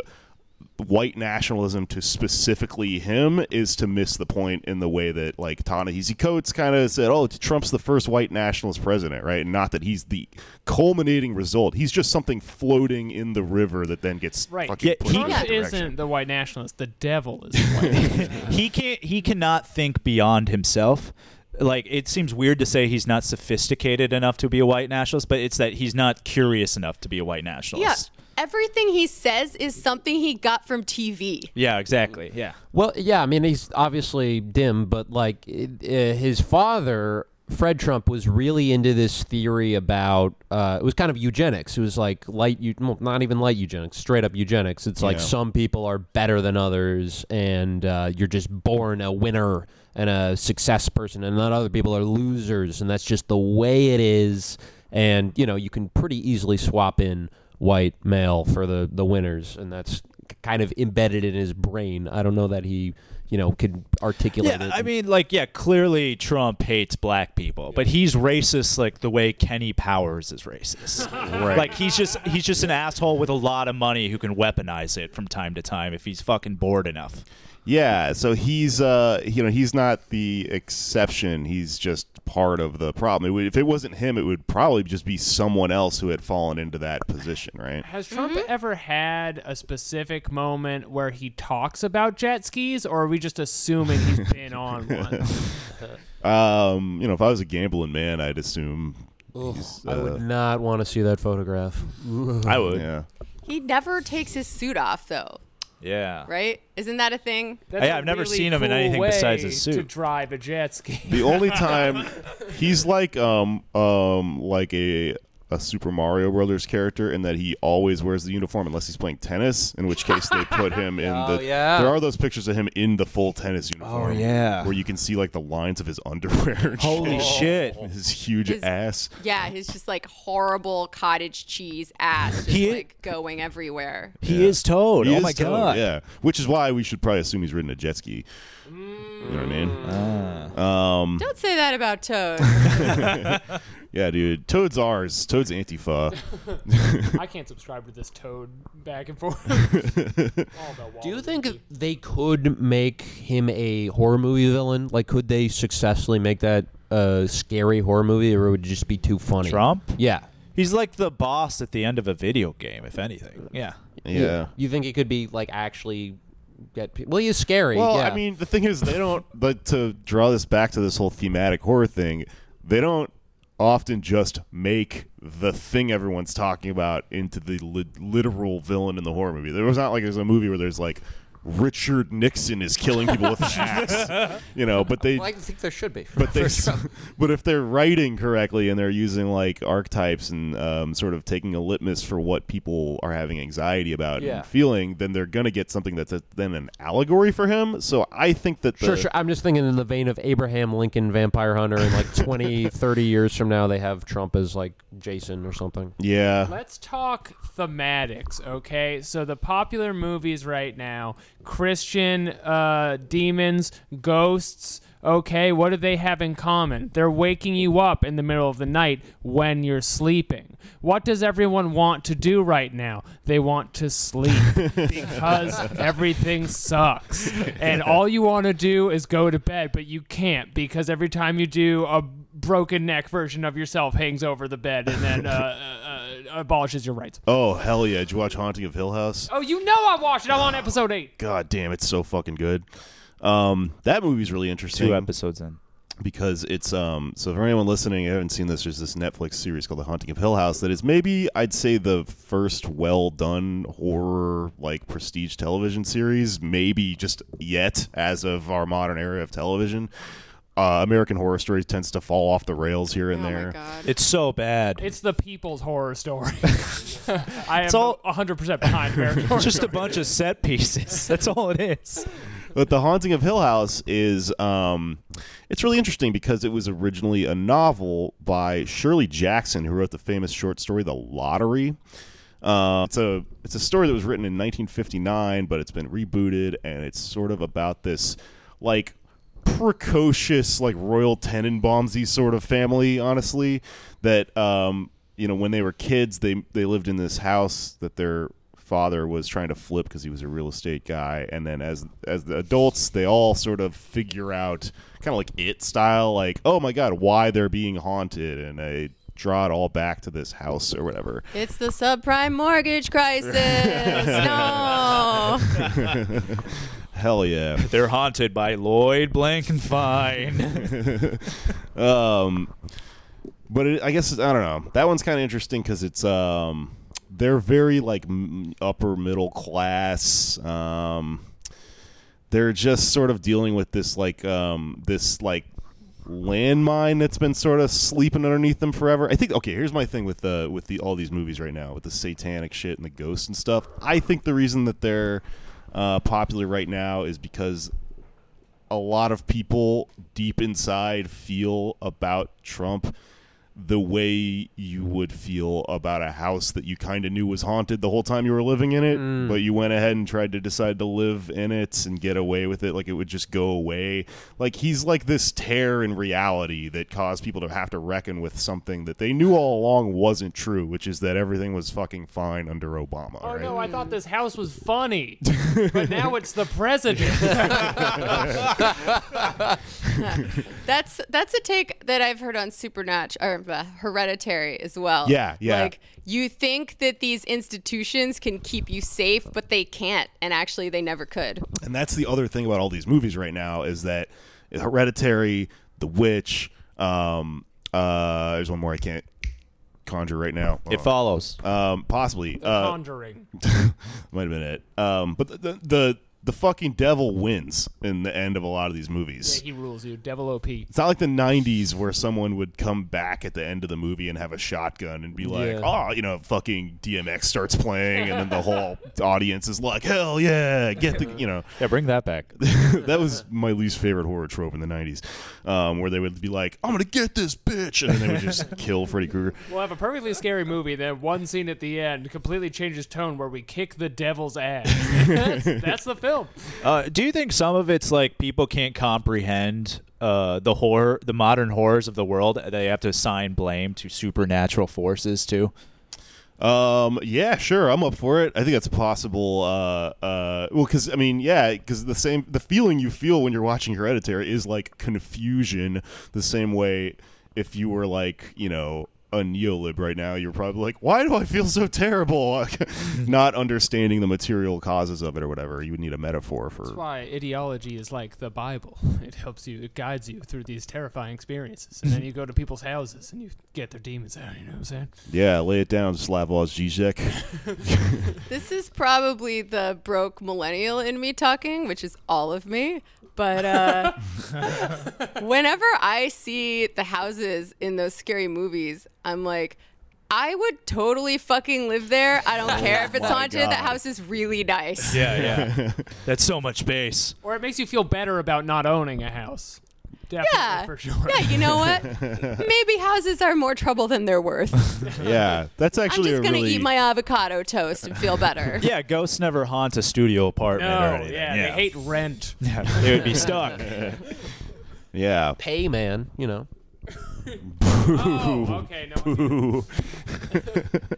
white nationalism to specifically him is to miss the point in the way that like Ta-Nehisi Coates kind of said, "Oh, Trump's the first white nationalist president," right? And Not that he's the culminating result. He's just something floating in the river that then gets Right. fucking Yeah, put he- in Trump that direction. isn't the white nationalist. The devil is the white he can't. He cannot think beyond himself. Like it seems weird to say he's not sophisticated enough to be a white nationalist, but it's that he's not curious enough to be a white nationalist. Yeah. Nationalist. Everything he says is something he got from TV. Yeah, exactly. Yeah. Well, yeah, I mean, he's obviously dim, but like it, uh, his father, Fred Trump, was really into this theory about uh, it was kind of eugenics. It was like light, eu- well, not even light eugenics, straight up eugenics. It's like Yeah. some people are better than others, and uh, you're just born a winner and a success person, and not other people are losers, and that's just the way it is. And you know, you can pretty easily swap in white male for the the winners, and that's kind of embedded in his brain. I don't know that he, you know, could articulate Yeah, it. I mean, like, yeah, clearly Trump hates black people, but he's racist like the way Kenny Powers is racist. Right. Like he's just he's just an asshole with a lot of money who can weaponize it from time to time if he's fucking bored enough. Yeah, so he's uh you know he's not the exception. He's just part of the problem. It would, if it wasn't him, it would probably just be someone else who had fallen into that position, right? Has Trump ever had a specific moment where he talks about jet skis, or are we just assuming he's been on one? Um, you know, if I was a gambling man, I'd assume. he's, I uh, would not want to see that photograph. I would. Yeah. He never takes his suit off, though, Yeah. right? Isn't that a thing? That's Yeah, a I've never really seen him in cool anything besides way his To suit. drive a jet ski. The only time he's like um um like a a Super Mario Brothers character in that he always wears the uniform unless he's playing tennis, in which case they put him in Oh, the yeah. There are those pictures of him in the full tennis oh, uniform. yeah. Where you can see like the lines of his underwear. and Holy shit. shit. His huge His- ass. Yeah, his just like horrible cottage cheese ass just He- like going everywhere. He is Toad. He oh is my Toad, god. Yeah. Which is why we should probably assume he's ridden a jet ski. You know what I mean? Um, Don't say that about Toad. yeah, dude. Toad's ours. Toad's Antifa. I can't subscribe to this Toad back and forth. All about Do you Waluigi. think they could make him a horror movie villain? Like, could they successfully make that a scary horror movie, or would it just be too funny? Trump? Yeah. He's like the boss at the end of a video game, if anything. Yeah. Yeah. You think it could be like actually get? Pe- well, he's scary. Well, yeah. I mean, the thing is, they don't. But to draw this back to this whole thematic horror thing, they don't often just make the thing everyone's talking about into the li- literal villain in the horror movie. There was not like there's a movie where there's like Richard Nixon is killing people with an axe, you know. But they, Well, I think there should be. but they, for Trump. but if they're writing correctly and they're using like archetypes and um, sort of taking a litmus for what people are having anxiety about Yeah. and feeling, then they're gonna get something that's a, then an allegory for him. So I think that the, Sure, sure. I'm just thinking in the vein of Abraham Lincoln Vampire Hunter, and like 20, 30 years from now, they have Trump as like Jason or something. yeah, Let's talk thematics, okay? So the popular movies right now, Christian uh, demons, ghosts, okay, what do they have in common? They're waking you up in the middle of the night when you're sleeping. What does everyone want to do right now? They want to sleep because everything sucks. And all you want to do is go to bed, but you can't because every time you do, a broken neck version of yourself hangs over the bed and then uh, uh, uh, abolishes your rights. oh hell yeah! Did you watch Haunting of Hill House? Oh, you know I watched it. I'm on episode eight. God damn, it's so fucking good. Um, that movie's really interesting. Two episodes in. because it's um so for anyone listening, I haven't seen this. There's this Netflix series called The Haunting of Hill House that is maybe I'd say the first well done horror like prestige television series, maybe just yet as of our modern era of television. Uh, American Horror Story tends to fall off the rails here and oh there. my god. It's so bad. It's the people's horror story. I am all- 100% behind American Horror It's just a bunch of set pieces. That's all it is. But The Haunting of Hill House is um, it's really interesting because it was originally a novel by Shirley Jackson, who wrote the famous short story The Lottery. Uh, it's a it's a story that was written in 1959, but it's been rebooted, and it's sort of about this like precocious, like Royal Tenenbaumsy sort of family. Honestly, that um, you know when they were kids, they they lived in this house that their father was trying to flip because he was a real estate guy, and then as as the adults, they all sort of figure out kind of like it style, like oh my god, why they're being haunted, and they draw it all back to this house or whatever. It's the subprime mortgage crisis. no. Hell yeah. They're haunted by Lloyd Blankenfine. um, but it, I guess I don't know. That one's kind of interesting because it's um, they're very like m- upper middle class. Um, they're just sort of dealing with this like um, this like landmine that's been sort of sleeping underneath them forever. I think okay, here's my thing with the with the all these movies right now with the satanic shit and the ghosts and stuff. I think the reason that they're uh, popular right now is because a lot of people deep inside feel about Trump the way you would feel about a house that you kind of knew was haunted the whole time you were living in it, mm. but you went ahead and tried to decide to live in it and get away with it like it would just go away. Like he's like this tear in reality that caused people to have to reckon with something that they knew all along wasn't true, which is that everything was fucking fine under Obama. Oh right? no, I thought this house was funny. but now it's the president. That's that's a take that I've heard on Supernatural or Hereditary as well. Yeah, yeah. Like you think that these institutions can keep you safe, but they can't, and actually they never could. And that's the other thing about all these movies right now is that Hereditary, The Witch, um, uh, there's one more I can't conjure right now. it follows. um, possibly. Uh, Conjuring. might have been it. Um, but the, the the the fucking devil wins in the end of a lot of these movies. Yeah, he rules you. Devil OP. It's not like the '90s where someone would come back at the end of the movie and have a shotgun and be like, Yeah. "Oh, you know, fucking DMX starts playing," and then the whole audience is like, "Hell yeah, get the," you know. Yeah, bring that back. that was my least favorite horror trope in the '90s, um, where they would be like, "I'm gonna get this bitch," and then they would just kill Freddy Krueger. We'll have a perfectly scary movie. Then one scene at the end completely changes tone where we kick the devil's ass. that's, that's the film. Uh, do you think some of it's like people can't comprehend uh, the horror, the modern horrors of the world, they have to assign blame to supernatural forces too. Um, yeah, sure, I'm up for it. I think that's possible. Uh, uh, well, because I mean, yeah, because the same the feeling you feel when you're watching Hereditary is like confusion, the same way if you were like, you know, a neolib right now, you're probably like, why do I feel so terrible? Not understanding the material causes of it or whatever. You would need a metaphor for. That's why ideology is like the Bible. It helps you, it guides you through these terrifying experiences. And then you go to people's houses and you get their demons out, you know what I'm saying? Yeah, lay it down, Slavoj Zizek. This is probably the broke millennial in me talking, which is all of me. But uh, whenever I see the houses in those scary movies, I'm like, I would totally fucking live there. I don't care if it's oh my haunted. That house is really nice. Yeah, yeah. That's so much bass. Or it makes you feel better about not owning a house. Definitely, Yeah. for sure. Yeah, you know what? Maybe houses are more trouble than they're worth. yeah, that's actually. I'm just a gonna really. eat my avocado toast and feel better. Yeah, ghosts never haunt a studio apartment or No, anything. yeah, they hate rent. Yeah, they would be stuck. yeah. Pay man, you know. Oh, okay, no. Ooh.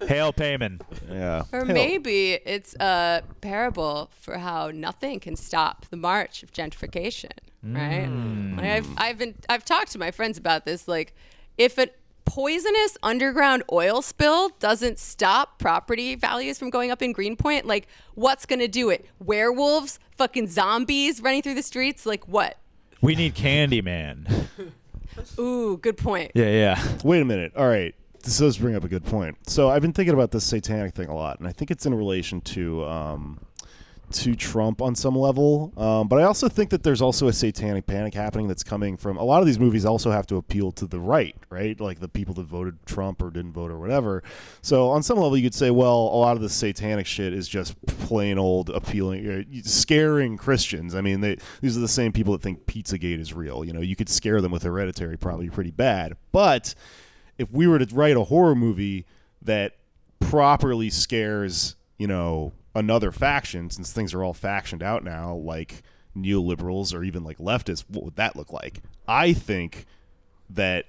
Hail Payman. yeah. Or Hell, maybe it's a parable for how nothing can stop the march of gentrification, right? Hmm. Like I've I've been I've talked to my friends about this. Like, if a poisonous underground oil spill doesn't stop property values from going up in Greenpoint, like what's gonna do it? Werewolves, fucking zombies running through the streets, like what? We need Candyman. Ooh, good point. Yeah, yeah. Wait a minute. All right. This does bring up a good point. So I've been thinking about this satanic thing a lot, and I think it's in relation to um, to Trump on some level. Um, but I also think that there's also a satanic panic happening that's coming from a lot of these movies. Also have to appeal to the right, right? Like the people that voted Trump or didn't vote or whatever. So on some level, you could say, well, a lot of the satanic shit is just plain old appealing, uh, scaring Christians. I mean, they these are the same people that think Pizzagate is real. You know, you could scare them with Hereditary probably pretty bad, but if we were to write a horror movie that properly scares, you know, another faction, since things are all factioned out now, like neoliberals or even like leftists, what would that look like? I think that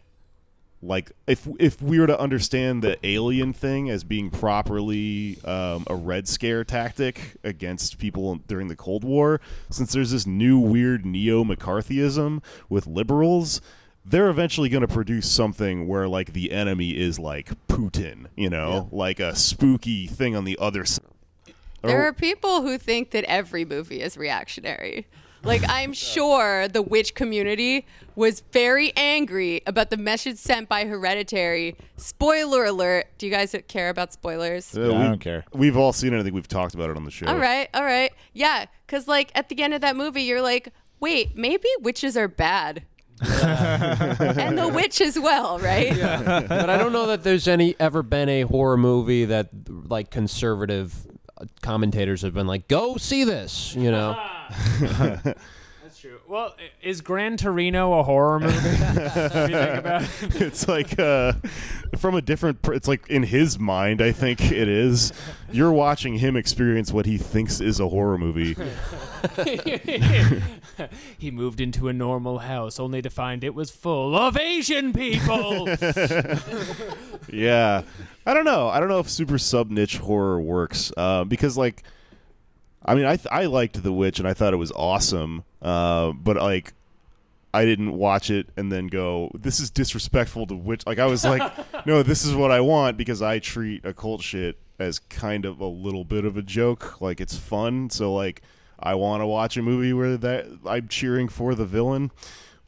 like if if we were to understand the alien thing as being properly um, a red scare tactic against people during the Cold War, since there's this new weird neo McCarthyism with liberals, they're eventually going to produce something where like the enemy is like Putin, you know, like a spooky thing on the other side. There are people who think that every movie is reactionary. Like, I'm sure the witch community was very angry about the message sent by Hereditary. Spoiler alert. Do you guys care about spoilers? Uh, I we- don't care. We've all seen it. I think we've talked about it on the show. All right, all right. Yeah, because, like, at the end of that movie, you're like, wait, maybe witches are bad. and the witch as well, right? but I don't know that there's any ever been a horror movie that like conservative commentators have been like, go see this, you know. Well, is Gran Torino a horror movie? think about it. it's like uh, from a different. pr- It's like in his mind, I think it is. You're watching him experience what he thinks is a horror movie. he moved into a normal house only to find it was full of Asian people. yeah, I don't know. I don't know if super sub niche horror works uh, because like, I mean, I th- I liked The Witch and I thought it was awesome, uh, but like. I didn't watch it and then go, this is disrespectful to witch. Like, I was like, no, this is what I want because I treat occult shit as kind of a little bit of a joke. Like, it's fun. So, like, I want to watch a movie where that I'm cheering for the villain.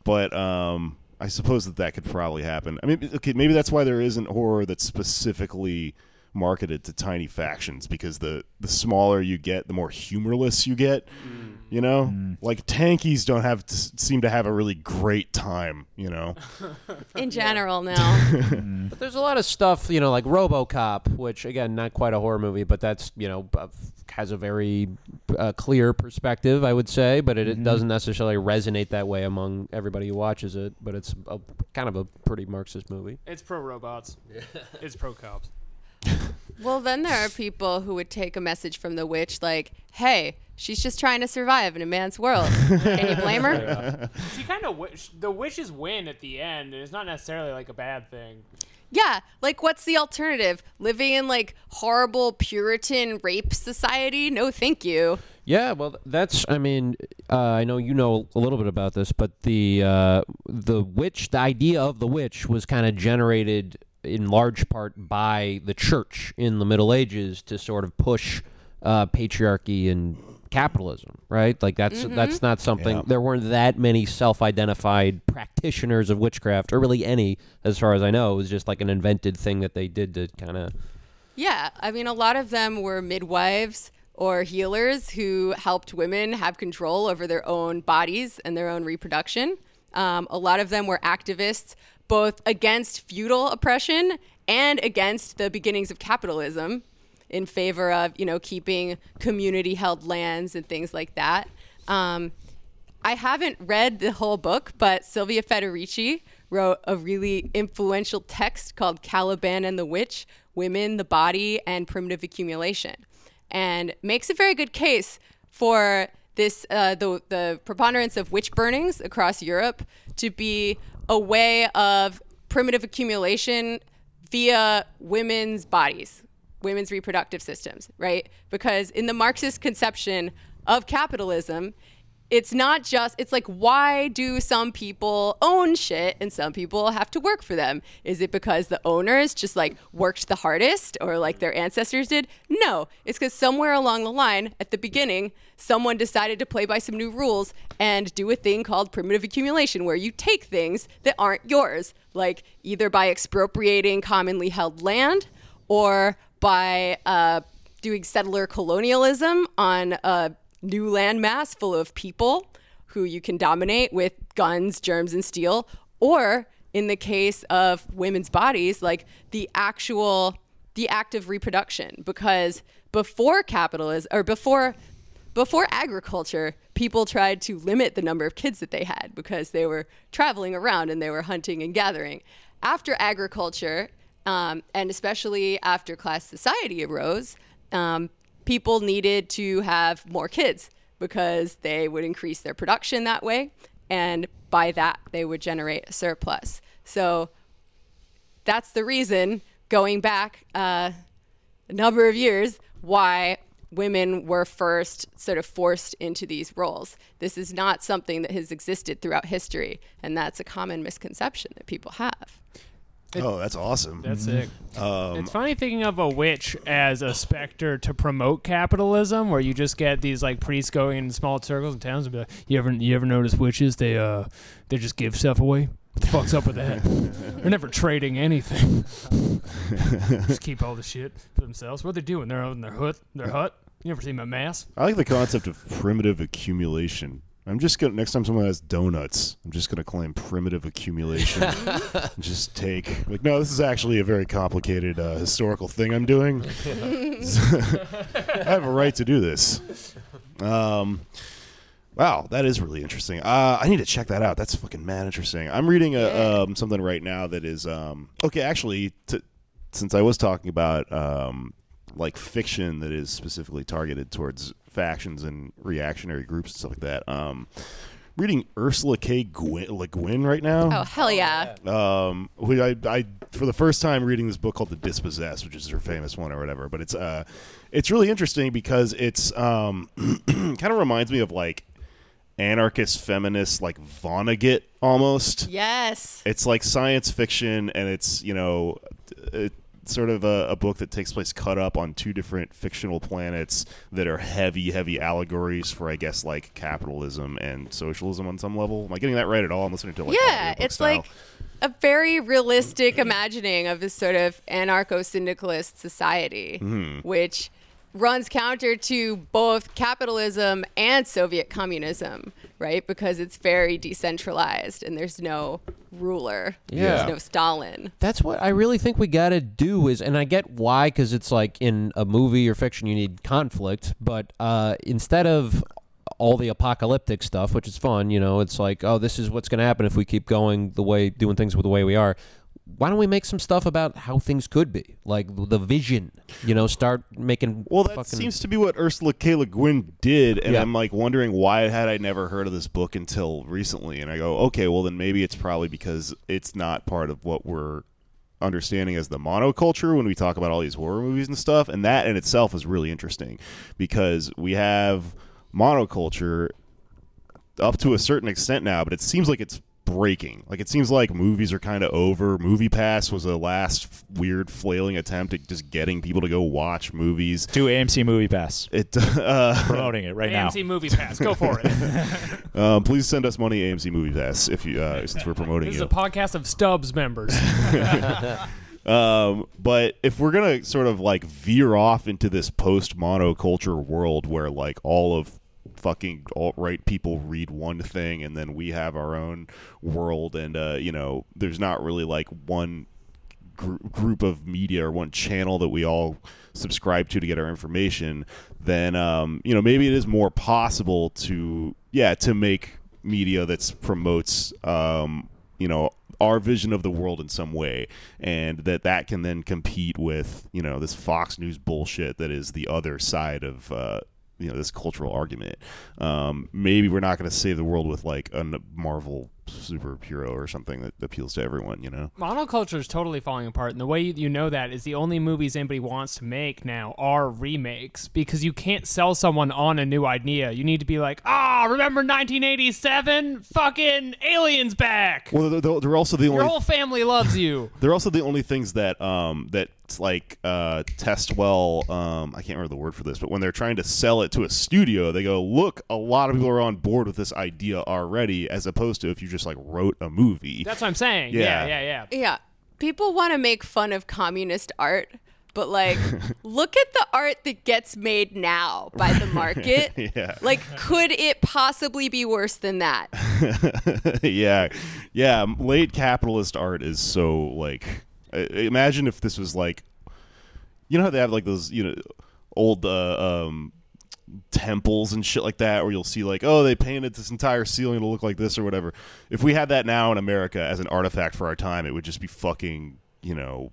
But, um, I suppose that that could probably happen. I mean, okay, maybe that's why there isn't horror that's specifically marketed to tiny factions because the the smaller you get, the more humorless you get. You know, like tankies don't have to seem to have a really great time. You know, In general, now. But there's a lot of stuff, you know, like RoboCop, which again, not quite a horror movie, but that's you know uh, has a very uh, clear perspective, I would say, but it, it doesn't necessarily resonate that way among everybody who watches it. But it's a, kind of a pretty Marxist movie. it's pro robots. It's pro cops. Well, then there are people who would take a message from the witch like, "Hey, she's just trying to survive in a man's world. Can you blame her?" She kind of wish the wishes win at the end, and it's not necessarily like a bad thing. Yeah, like what's the alternative? Living in like horrible Puritan rape society? No, thank you. Yeah, well, that's. I mean, uh, I know you know a little bit about this, but the uh, the witch, the idea of the witch, was kind of generated in large part by the church in the Middle Ages to sort of push uh, patriarchy and capitalism, right? Like that's that's not something. Yeah. There weren't that many self-identified practitioners of witchcraft, or really any, as far as I know. It was just like an invented thing that they did to kind of. Yeah, I mean, a lot of them were midwives or healers who helped women have control over their own bodies and their own reproduction. Um, a lot of them were activists both against feudal oppression and against the beginnings of capitalism in favor of, you know, keeping community held lands and things like that. Um, I haven't read the whole book, but Silvia Federici wrote a really influential text called Caliban and the Witch Women, the Body, and Primitive Accumulation, and makes a very good case for this uh, the, the preponderance of witch burnings across Europe to be a way of primitive accumulation via women's bodies, women's reproductive systems, right? Because in the Marxist conception of capitalism, it's not just it's like why do some people own shit and some people have to work for them? Is it because the owners just like worked the hardest or like their ancestors did? No it's because somewhere along the line at the beginning someone decided to play by some new rules and do a thing called primitive accumulation where you take things that aren't yours like either by expropriating commonly held land or by uh, doing settler colonialism on a new landmass full of people who you can dominate with guns, germs, and steel, or in the case of women's bodies, like the actual the act of reproduction. Because before capitalism or before before agriculture, people tried to limit the number of kids that they had because they were traveling around and they were hunting and gathering. After agriculture, um, and especially after class society arose, um, people needed to have more kids because they would increase their production that way. And by that, they would generate a surplus. So that's the reason, going back uh, a number of years, why women were first sort of forced into these roles. This is not something that has existed throughout history, and that's a common misconception that people have. Oh, that's awesome. That's sick. Um, it's funny thinking of a witch as a specter to promote capitalism, where you just get these like priests going in small circles in towns and be like, "You ever, you ever notice witches? They uh, they just give stuff away. What the fuck's up with that? They're never trading anything. just keep all the shit for themselves. What are they doing? They're out in their hut. Their hut. You ever seen my mass? I like the concept of primitive accumulation. I'm just gonna next time someone has donuts, I'm just gonna claim primitive accumulation. just take like, no, this is actually a very complicated uh, historical thing I'm doing. I have a right to do this. Um, wow, that is really interesting. Uh, I need to check that out. That's fucking mad interesting. I'm reading a, um, something right now that is um, okay. Actually, t- since I was talking about um, like fiction that is specifically targeted towards factions and reactionary groups and stuff like that. Um, reading Ursula K. Gwyn, Le Guin right now Oh, hell yeah. um, who I, I for the first time reading this book called The Dispossessed, which is her famous one or whatever. But it's uh, it's really interesting because it's um, kind of reminds me of like anarchist feminist like Vonnegut almost. Yes. It's like science fiction, and it's you know. It, Sort of a, a book that takes place cut up on two different fictional planets that are heavy, heavy allegories for, I guess, like capitalism and socialism on some level. Am I getting that right at all? I'm listening to like yeah, it's style. like a very realistic imagining of this sort of anarcho syndicalist society, Mm-hmm. which runs counter to both capitalism and Soviet communism, right? Because it's very decentralized and there's no ruler, Yeah. there's no Stalin. That's what I really think we got to do is, and I get why, because it's like in a movie or fiction, you need conflict. But uh, instead of all the apocalyptic stuff, which is fun, you know, it's like, oh, this is what's going to happen if we keep going the way, doing things with the way we are. Why don't we make some stuff about how things could be, like the vision? You know, start making. Well, that fucking, seems to be what Ursula K. Le Guin did, and Yeah. I'm like wondering why had I never heard of this book until recently. And I go, okay, well then maybe it's probably because it's not part of what we're understanding as the monoculture when we talk about all these horror movies and stuff. And that in itself is really interesting because we have monoculture up to a certain extent now, but it seems like it's breaking. Like it seems like movies are kind of over. Movie Pass was the last f- weird flailing attempt at just getting people to go watch movies. Do AMC Movie Pass. It uh, Promoting it right now. AMC Movie Pass. Go for it. um, please send us money AMC Movie Pass if you uh, since we're promoting This is you. a podcast of Stubs members. Um, but if we're gonna sort of like veer off into this post monoculture world where like all of fucking alt right people read one thing and then we have our own world and uh, you know there's not really like one gr- group of media or one channel that we all subscribe to to get our information, then um, you know maybe it is more possible to yeah to make media that promotes um, you know our vision of the world in some way, and that that can then compete with you know this Fox News bullshit that is the other side of. Uh, you know this cultural argument. Um, maybe we're not going to save the world with like a Marvel superhero or something that appeals to everyone. You know. Monoculture is totally falling apart, and the way you know that is the only movies anybody wants to make now are remakes because you can't sell someone on a new idea. You need to be like, ah, remember 1987? Fucking aliens back. Well, they're, they're they're also the Your only Your whole family loves you. they're also the only things that um that like uh test well um I can't remember the word for this, but when they're trying to sell it to a studio, they go, "Look, a lot of people are on board with this idea already," as opposed to if you just like wrote a movie. That's what I'm saying. Yeah. Yeah, yeah, yeah. Yeah. People want to make fun of communist art, but like, look at the art that gets made now by the market. Yeah. Like, could it possibly be worse than that? yeah, yeah. Late capitalist art is so like. Imagine if this was like, you know how they have like those you know old uh, um, temples and shit like that, where you'll see like, oh, they painted this entire ceiling to look like this or whatever. If we had that now in America as an artifact for our time, it would just be fucking you know,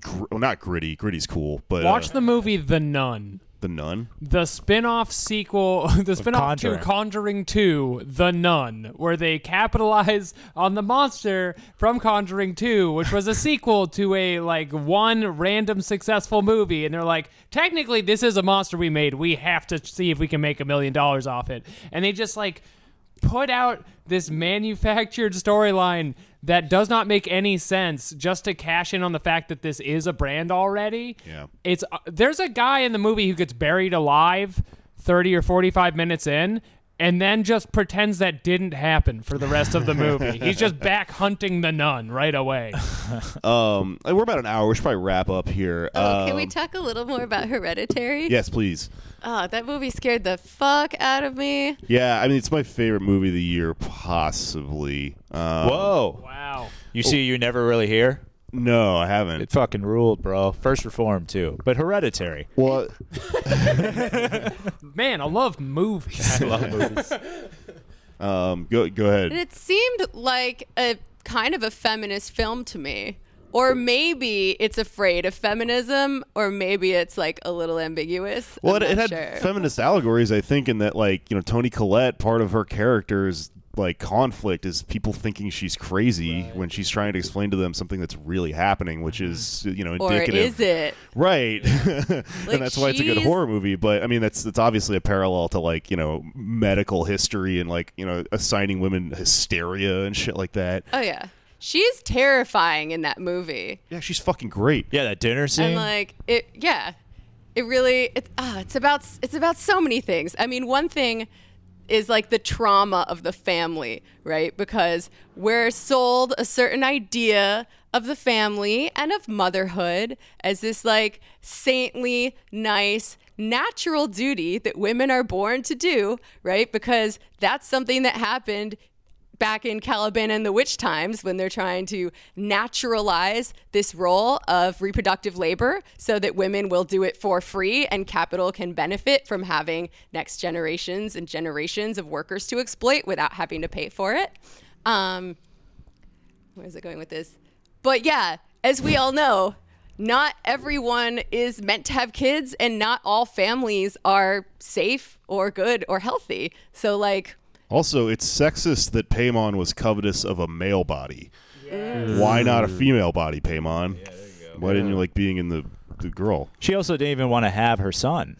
gr- well, not gritty. Gritty's cool, but Watch uh, the movie The Nun. The Nun. the spin-off sequel the spin-off to Conjuring. conjuring 2 the nun where they capitalize on the monster from conjuring 2 which was a sequel to a like one random successful movie and they're like technically this is a monster we made we have to see if we can make a million dollars off it and they just like put out this manufactured storyline that does not make any sense just to cash in on the fact that this is a brand already. Yeah. It's uh, there's a guy in the movie who gets buried alive 30 or 45 minutes in and then just pretends that didn't happen for the rest of the movie. He's just back hunting the nun right away. Um, we're about an hour. We should probably wrap up here. Oh, can we Um, talk a little more about Hereditary? Yes, please. Oh, that movie scared the fuck out of me. Yeah, I mean it's my favorite movie of the year, possibly. Um, Whoa. Wow. You see, you never really hear. No, I haven't. It fucking ruled, bro. First Reformed too, but Hereditary. What? Man, I love movies. I love movies. um, go go ahead. And it seemed like a kind of a feminist film to me. Or maybe it's afraid of feminism, or maybe it's like a little ambiguous. Well, I'm it, it had sure. feminist allegories, I think, in that like you know Toni Collette, part of her character's like conflict is people thinking she's crazy when she's trying to explain to them something that's really happening, which is you know indicative. or indicative. is it? Right, and that's why it's a good horror movie. But I mean, that's that's obviously a parallel to like you know medical history and like you know assigning women hysteria and shit like that. Oh yeah, she's terrifying in that movie. Yeah, she's fucking great. Yeah, that dinner scene. and like it yeah it really it, ah, it's about it's about so many things i mean one thing is like the trauma of the family right? Because we're sold a certain idea of the family and of motherhood as this like saintly nice natural duty that women are born to do right? Because that's something that happened back in Caliban and the witch times when they're trying to naturalize this role of reproductive labor so that women will do it for free and capital can benefit from having next generations and generations of workers to exploit without having to pay for it. Um, where is it going with this? But yeah, as we all know, not everyone is meant to have kids, and not all families are safe or good or healthy. So, like, Also, it's sexist that Paimon was covetous of a male body. Why not a female body, Paimon? Why didn't you like being in the the girl? She also didn't even want to have her son.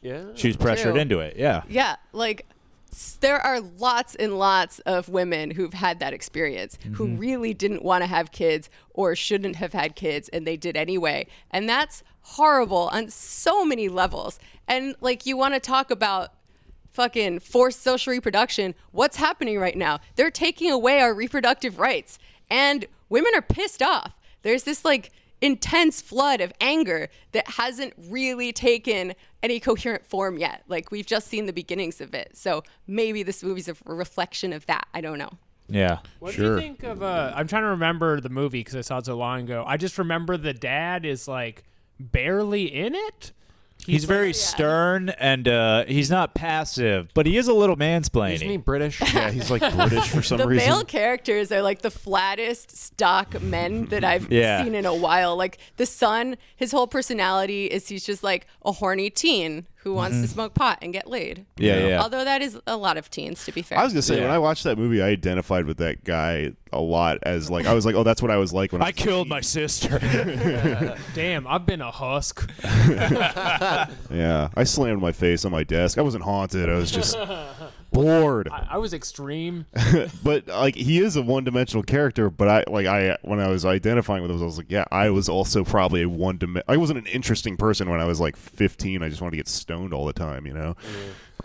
Yeah. She was pressured True. into it. Yeah. yeah, like s- there are lots and lots of women who've had that experience who mm-hmm. really didn't want to have kids or shouldn't have had kids and they did anyway. And that's horrible on so many levels. And like you want to talk about fucking forced social reproduction, what's happening right now? They're taking away our reproductive rights and women are pissed off. There's this like intense flood of anger that hasn't really taken any coherent form yet. Like we've just seen the beginnings of it. So maybe this movie's a reflection of that. I don't know. Yeah. What do Sure. you think of? Uh, I'm trying to remember the movie because I saw it so long ago. I just remember the dad is like barely in it. He's very stern and uh, he's not passive, but he is a little mansplaining. Isn't he British? Yeah, he's like British for some The reason. male characters are like the flattest stock men that I've Yeah. seen in a while. Like the son, his whole personality is he's just like a horny teen who wants to mm-hmm. smoke pot and get laid. Yeah, yeah. Although that is a lot of teens, to be fair. I was gonna say Yeah. when I watched that movie, I identified with that guy a lot as like I was like, oh, that's what I was like when I, I was killed my sister. Damn, I've been a husk. Yeah, I slammed my face on my desk. I wasn't haunted. I was just bored. I, I was extreme. but like he is a one-dimensional character. But I like I when I was identifying with him, I was like, yeah, I was also probably a one. dim I wasn't an interesting person when I was like 15. I just wanted to get stoned all the time. You know.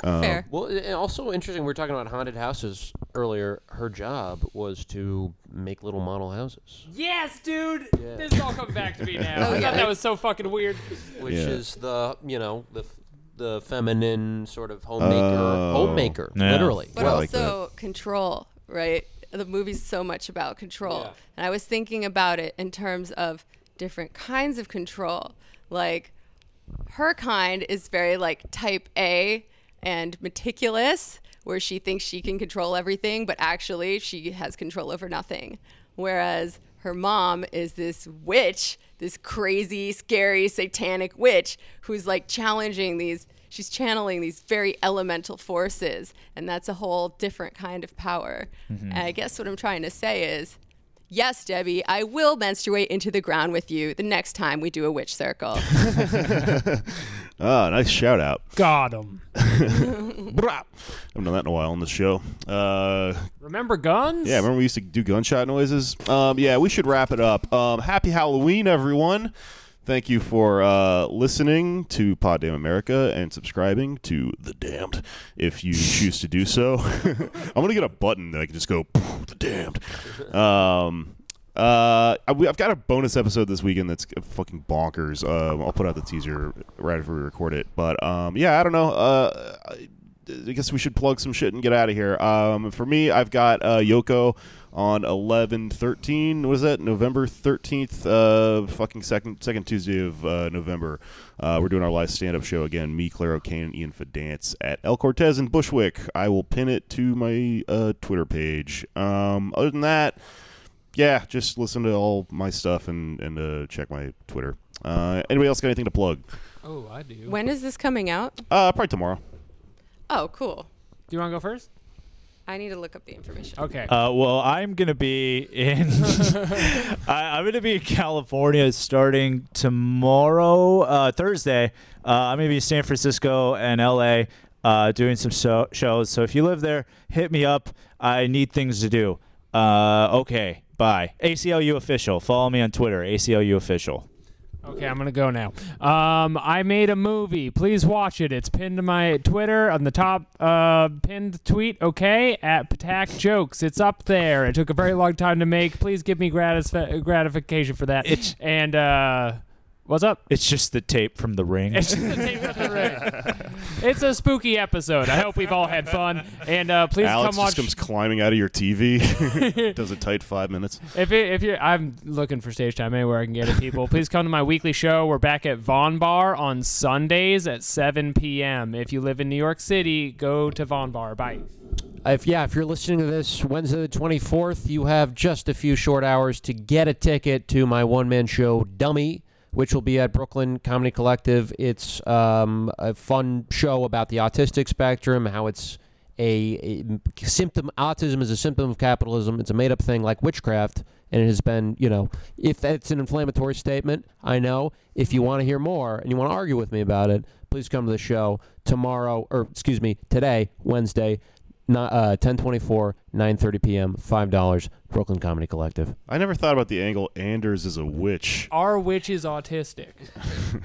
Um, fair. Well, and also interesting. We were talking about haunted houses earlier. Her job was to make little model houses, Yes, dude. This is all coming back to me now. Oh, I yeah. thought that was so fucking weird. which Yeah. is the you know the the feminine sort of homemaker, Oh. homemaker, Yeah. literally. But I like also control, right? The movie's so much about control. Yeah. And I was thinking about it in terms of different kinds of control. Like her kind is very like type A and meticulous, where she thinks she can control everything, but actually she has control over nothing. Whereas her mom is this witch, this crazy, scary, satanic witch who's like challenging these, she's channeling these very elemental forces. And that's a whole different kind of power. Mm-hmm. And I guess what I'm trying to say is Yes, Debbie, I will menstruate into the ground with you the next time we do a witch circle. Ah, nice shout out. Got him. I haven't done that in a while on the show. Uh, Remember guns? yeah, remember we used to do gunshot noises? Um, yeah, we should wrap it up. Um, happy Halloween, everyone. Thank you for uh, listening to Pod Damn America and subscribing to The Damned if you choose to do so. I'm going to get a button that I can just go, The Damned. Um, uh, I- we- I've got a bonus episode this weekend that's fucking bonkers. Um, I'll put out the teaser right after we record it. But um, yeah, I don't know. Uh, I I guess we should plug some shit and get out of here. Um, for me, I've got uh, Yoko on 11 13 what is that? November 13th uh fucking second second tuesday of uh, november. Uh, we're doing our live stand-up show again. Me claro kane and ian fidance at el cortez in bushwick. I will pin it to my uh, twitter page. Um, other than that yeah just listen to all my stuff and and uh, check my twitter. Uh, anybody else got anything to plug? Oh, I do. when is this coming out? uh, probably tomorrow Oh, cool. Do you want to go first? I need to look up the information. Okay. Uh, well, I'm gonna be in. I, I'm gonna be in California starting tomorrow, uh, Thursday. Uh, I'm gonna be in San Francisco and LA uh, doing some so- shows. So if you live there, hit me up. I need things to do. Uh, okay, bye. ACLU official. Follow me on Twitter. ACLU official. Okay, I'm gonna go now. Um, I made a movie. Please watch it. It's pinned to my Twitter on the top uh, pinned tweet. Okay, at Patak Jokes. It's up there. It took a very long time to make. Please give me gratis- gratification for that. It's- and uh, what's up? It's just the tape from The Ring. It's just the tape of the ring. It's a spooky episode. I hope we've all had fun. And uh, please alex come watch. just comes climbing out of your tv does a tight five minutes If it, if you're, I'm looking for stage time anywhere I can get it. People, please come to my weekly show. We're back at Von Bar on Sundays at 7 p.m. If you live in New York City, go to Von Bar. Bye. if yeah, if you're listening to this Wednesday the 24th, you have just a few short hours to get a ticket to my one man show, Dummy, which will be at Brooklyn Comedy Collective. It's um, a fun show about the autistic spectrum, how it's a, a symptom. Autism is a symptom of capitalism. It's a made up thing like witchcraft. And it has been, you know, if that's an inflammatory statement, I know. If you want to hear more and you want to argue with me about it, please come to the show tomorrow, or excuse me, today, Wednesday, not, uh, 1024, 9.30 p.m., $5, Brooklyn Comedy Collective. I never thought about the angle Anders is a witch. Our witch is autistic.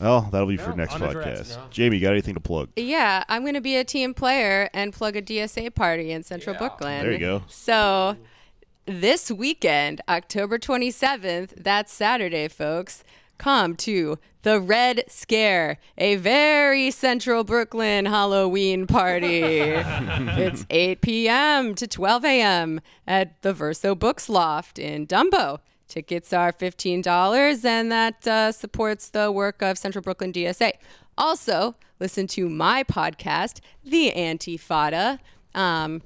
Well, that'll be for No, next unaddressed, podcast. no. Jamie, got anything to plug? Yeah, I'm going to be a team player and plug a DSA party in Central Brooklyn. There you go. So this weekend, October 27th, that's Saturday, folks, come to the Red Scare, a very Central Brooklyn Halloween party. it's 8 p.m. to 12 a.m. at the Verso Books Loft in Dumbo. Tickets are $15, and that uh, supports the work of Central Brooklyn DSA. Also, listen to my podcast, The Antifada. Um,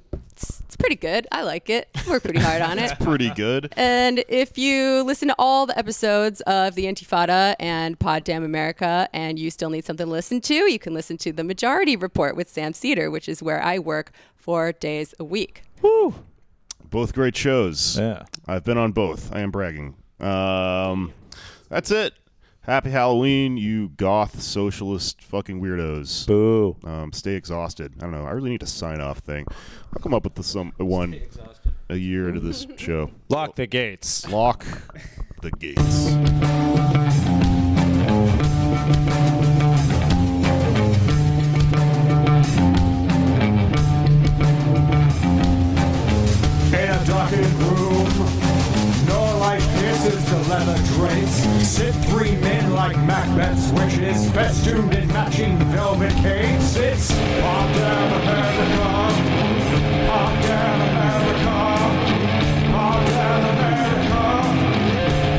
it's, it's pretty good. I like it. Work pretty hard on it. It's pretty good. And if you listen to all the episodes of The Antifada and Pod Damn America and you still need something to listen to, you can listen to The Majority Report with Sam Seder, which is where I work four days a week. Both great shows. Yeah. I've been on both. I am bragging. Um, that's it. Happy Halloween, you goth socialist fucking weirdos. Boo. Um, stay exhausted. I don't know. I really need to sign off thing. I'll come up with the, some one a year into this show. Lock the gates. Lock the gates. In a darkened room, no pierces the leather drapes. Sit three men like Macbeth's witches, festooned in matching velvet capes. It's Pod Damn America, Pod Damn America, Pod Damn America,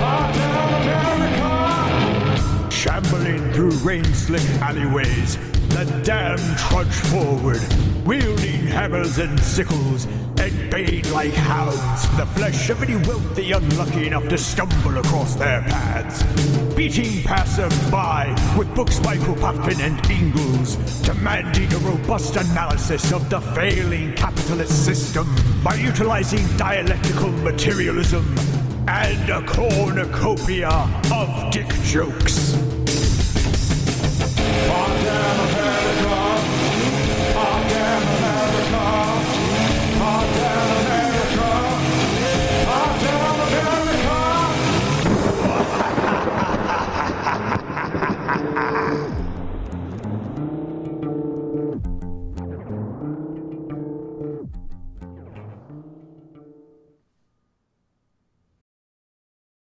Pod Damn America. Shambling through rain-slick alleyways, the damned trudge forward, wielding hammers and sickles, and bayed like hounds for the flesh of any wealthy unlucky enough to stumble across their paths. Beating passers-by with books by Kropotkin and Engels, demanding a robust analysis of the failing capitalist system by utilizing dialectical materialism and a cornucopia of dick jokes.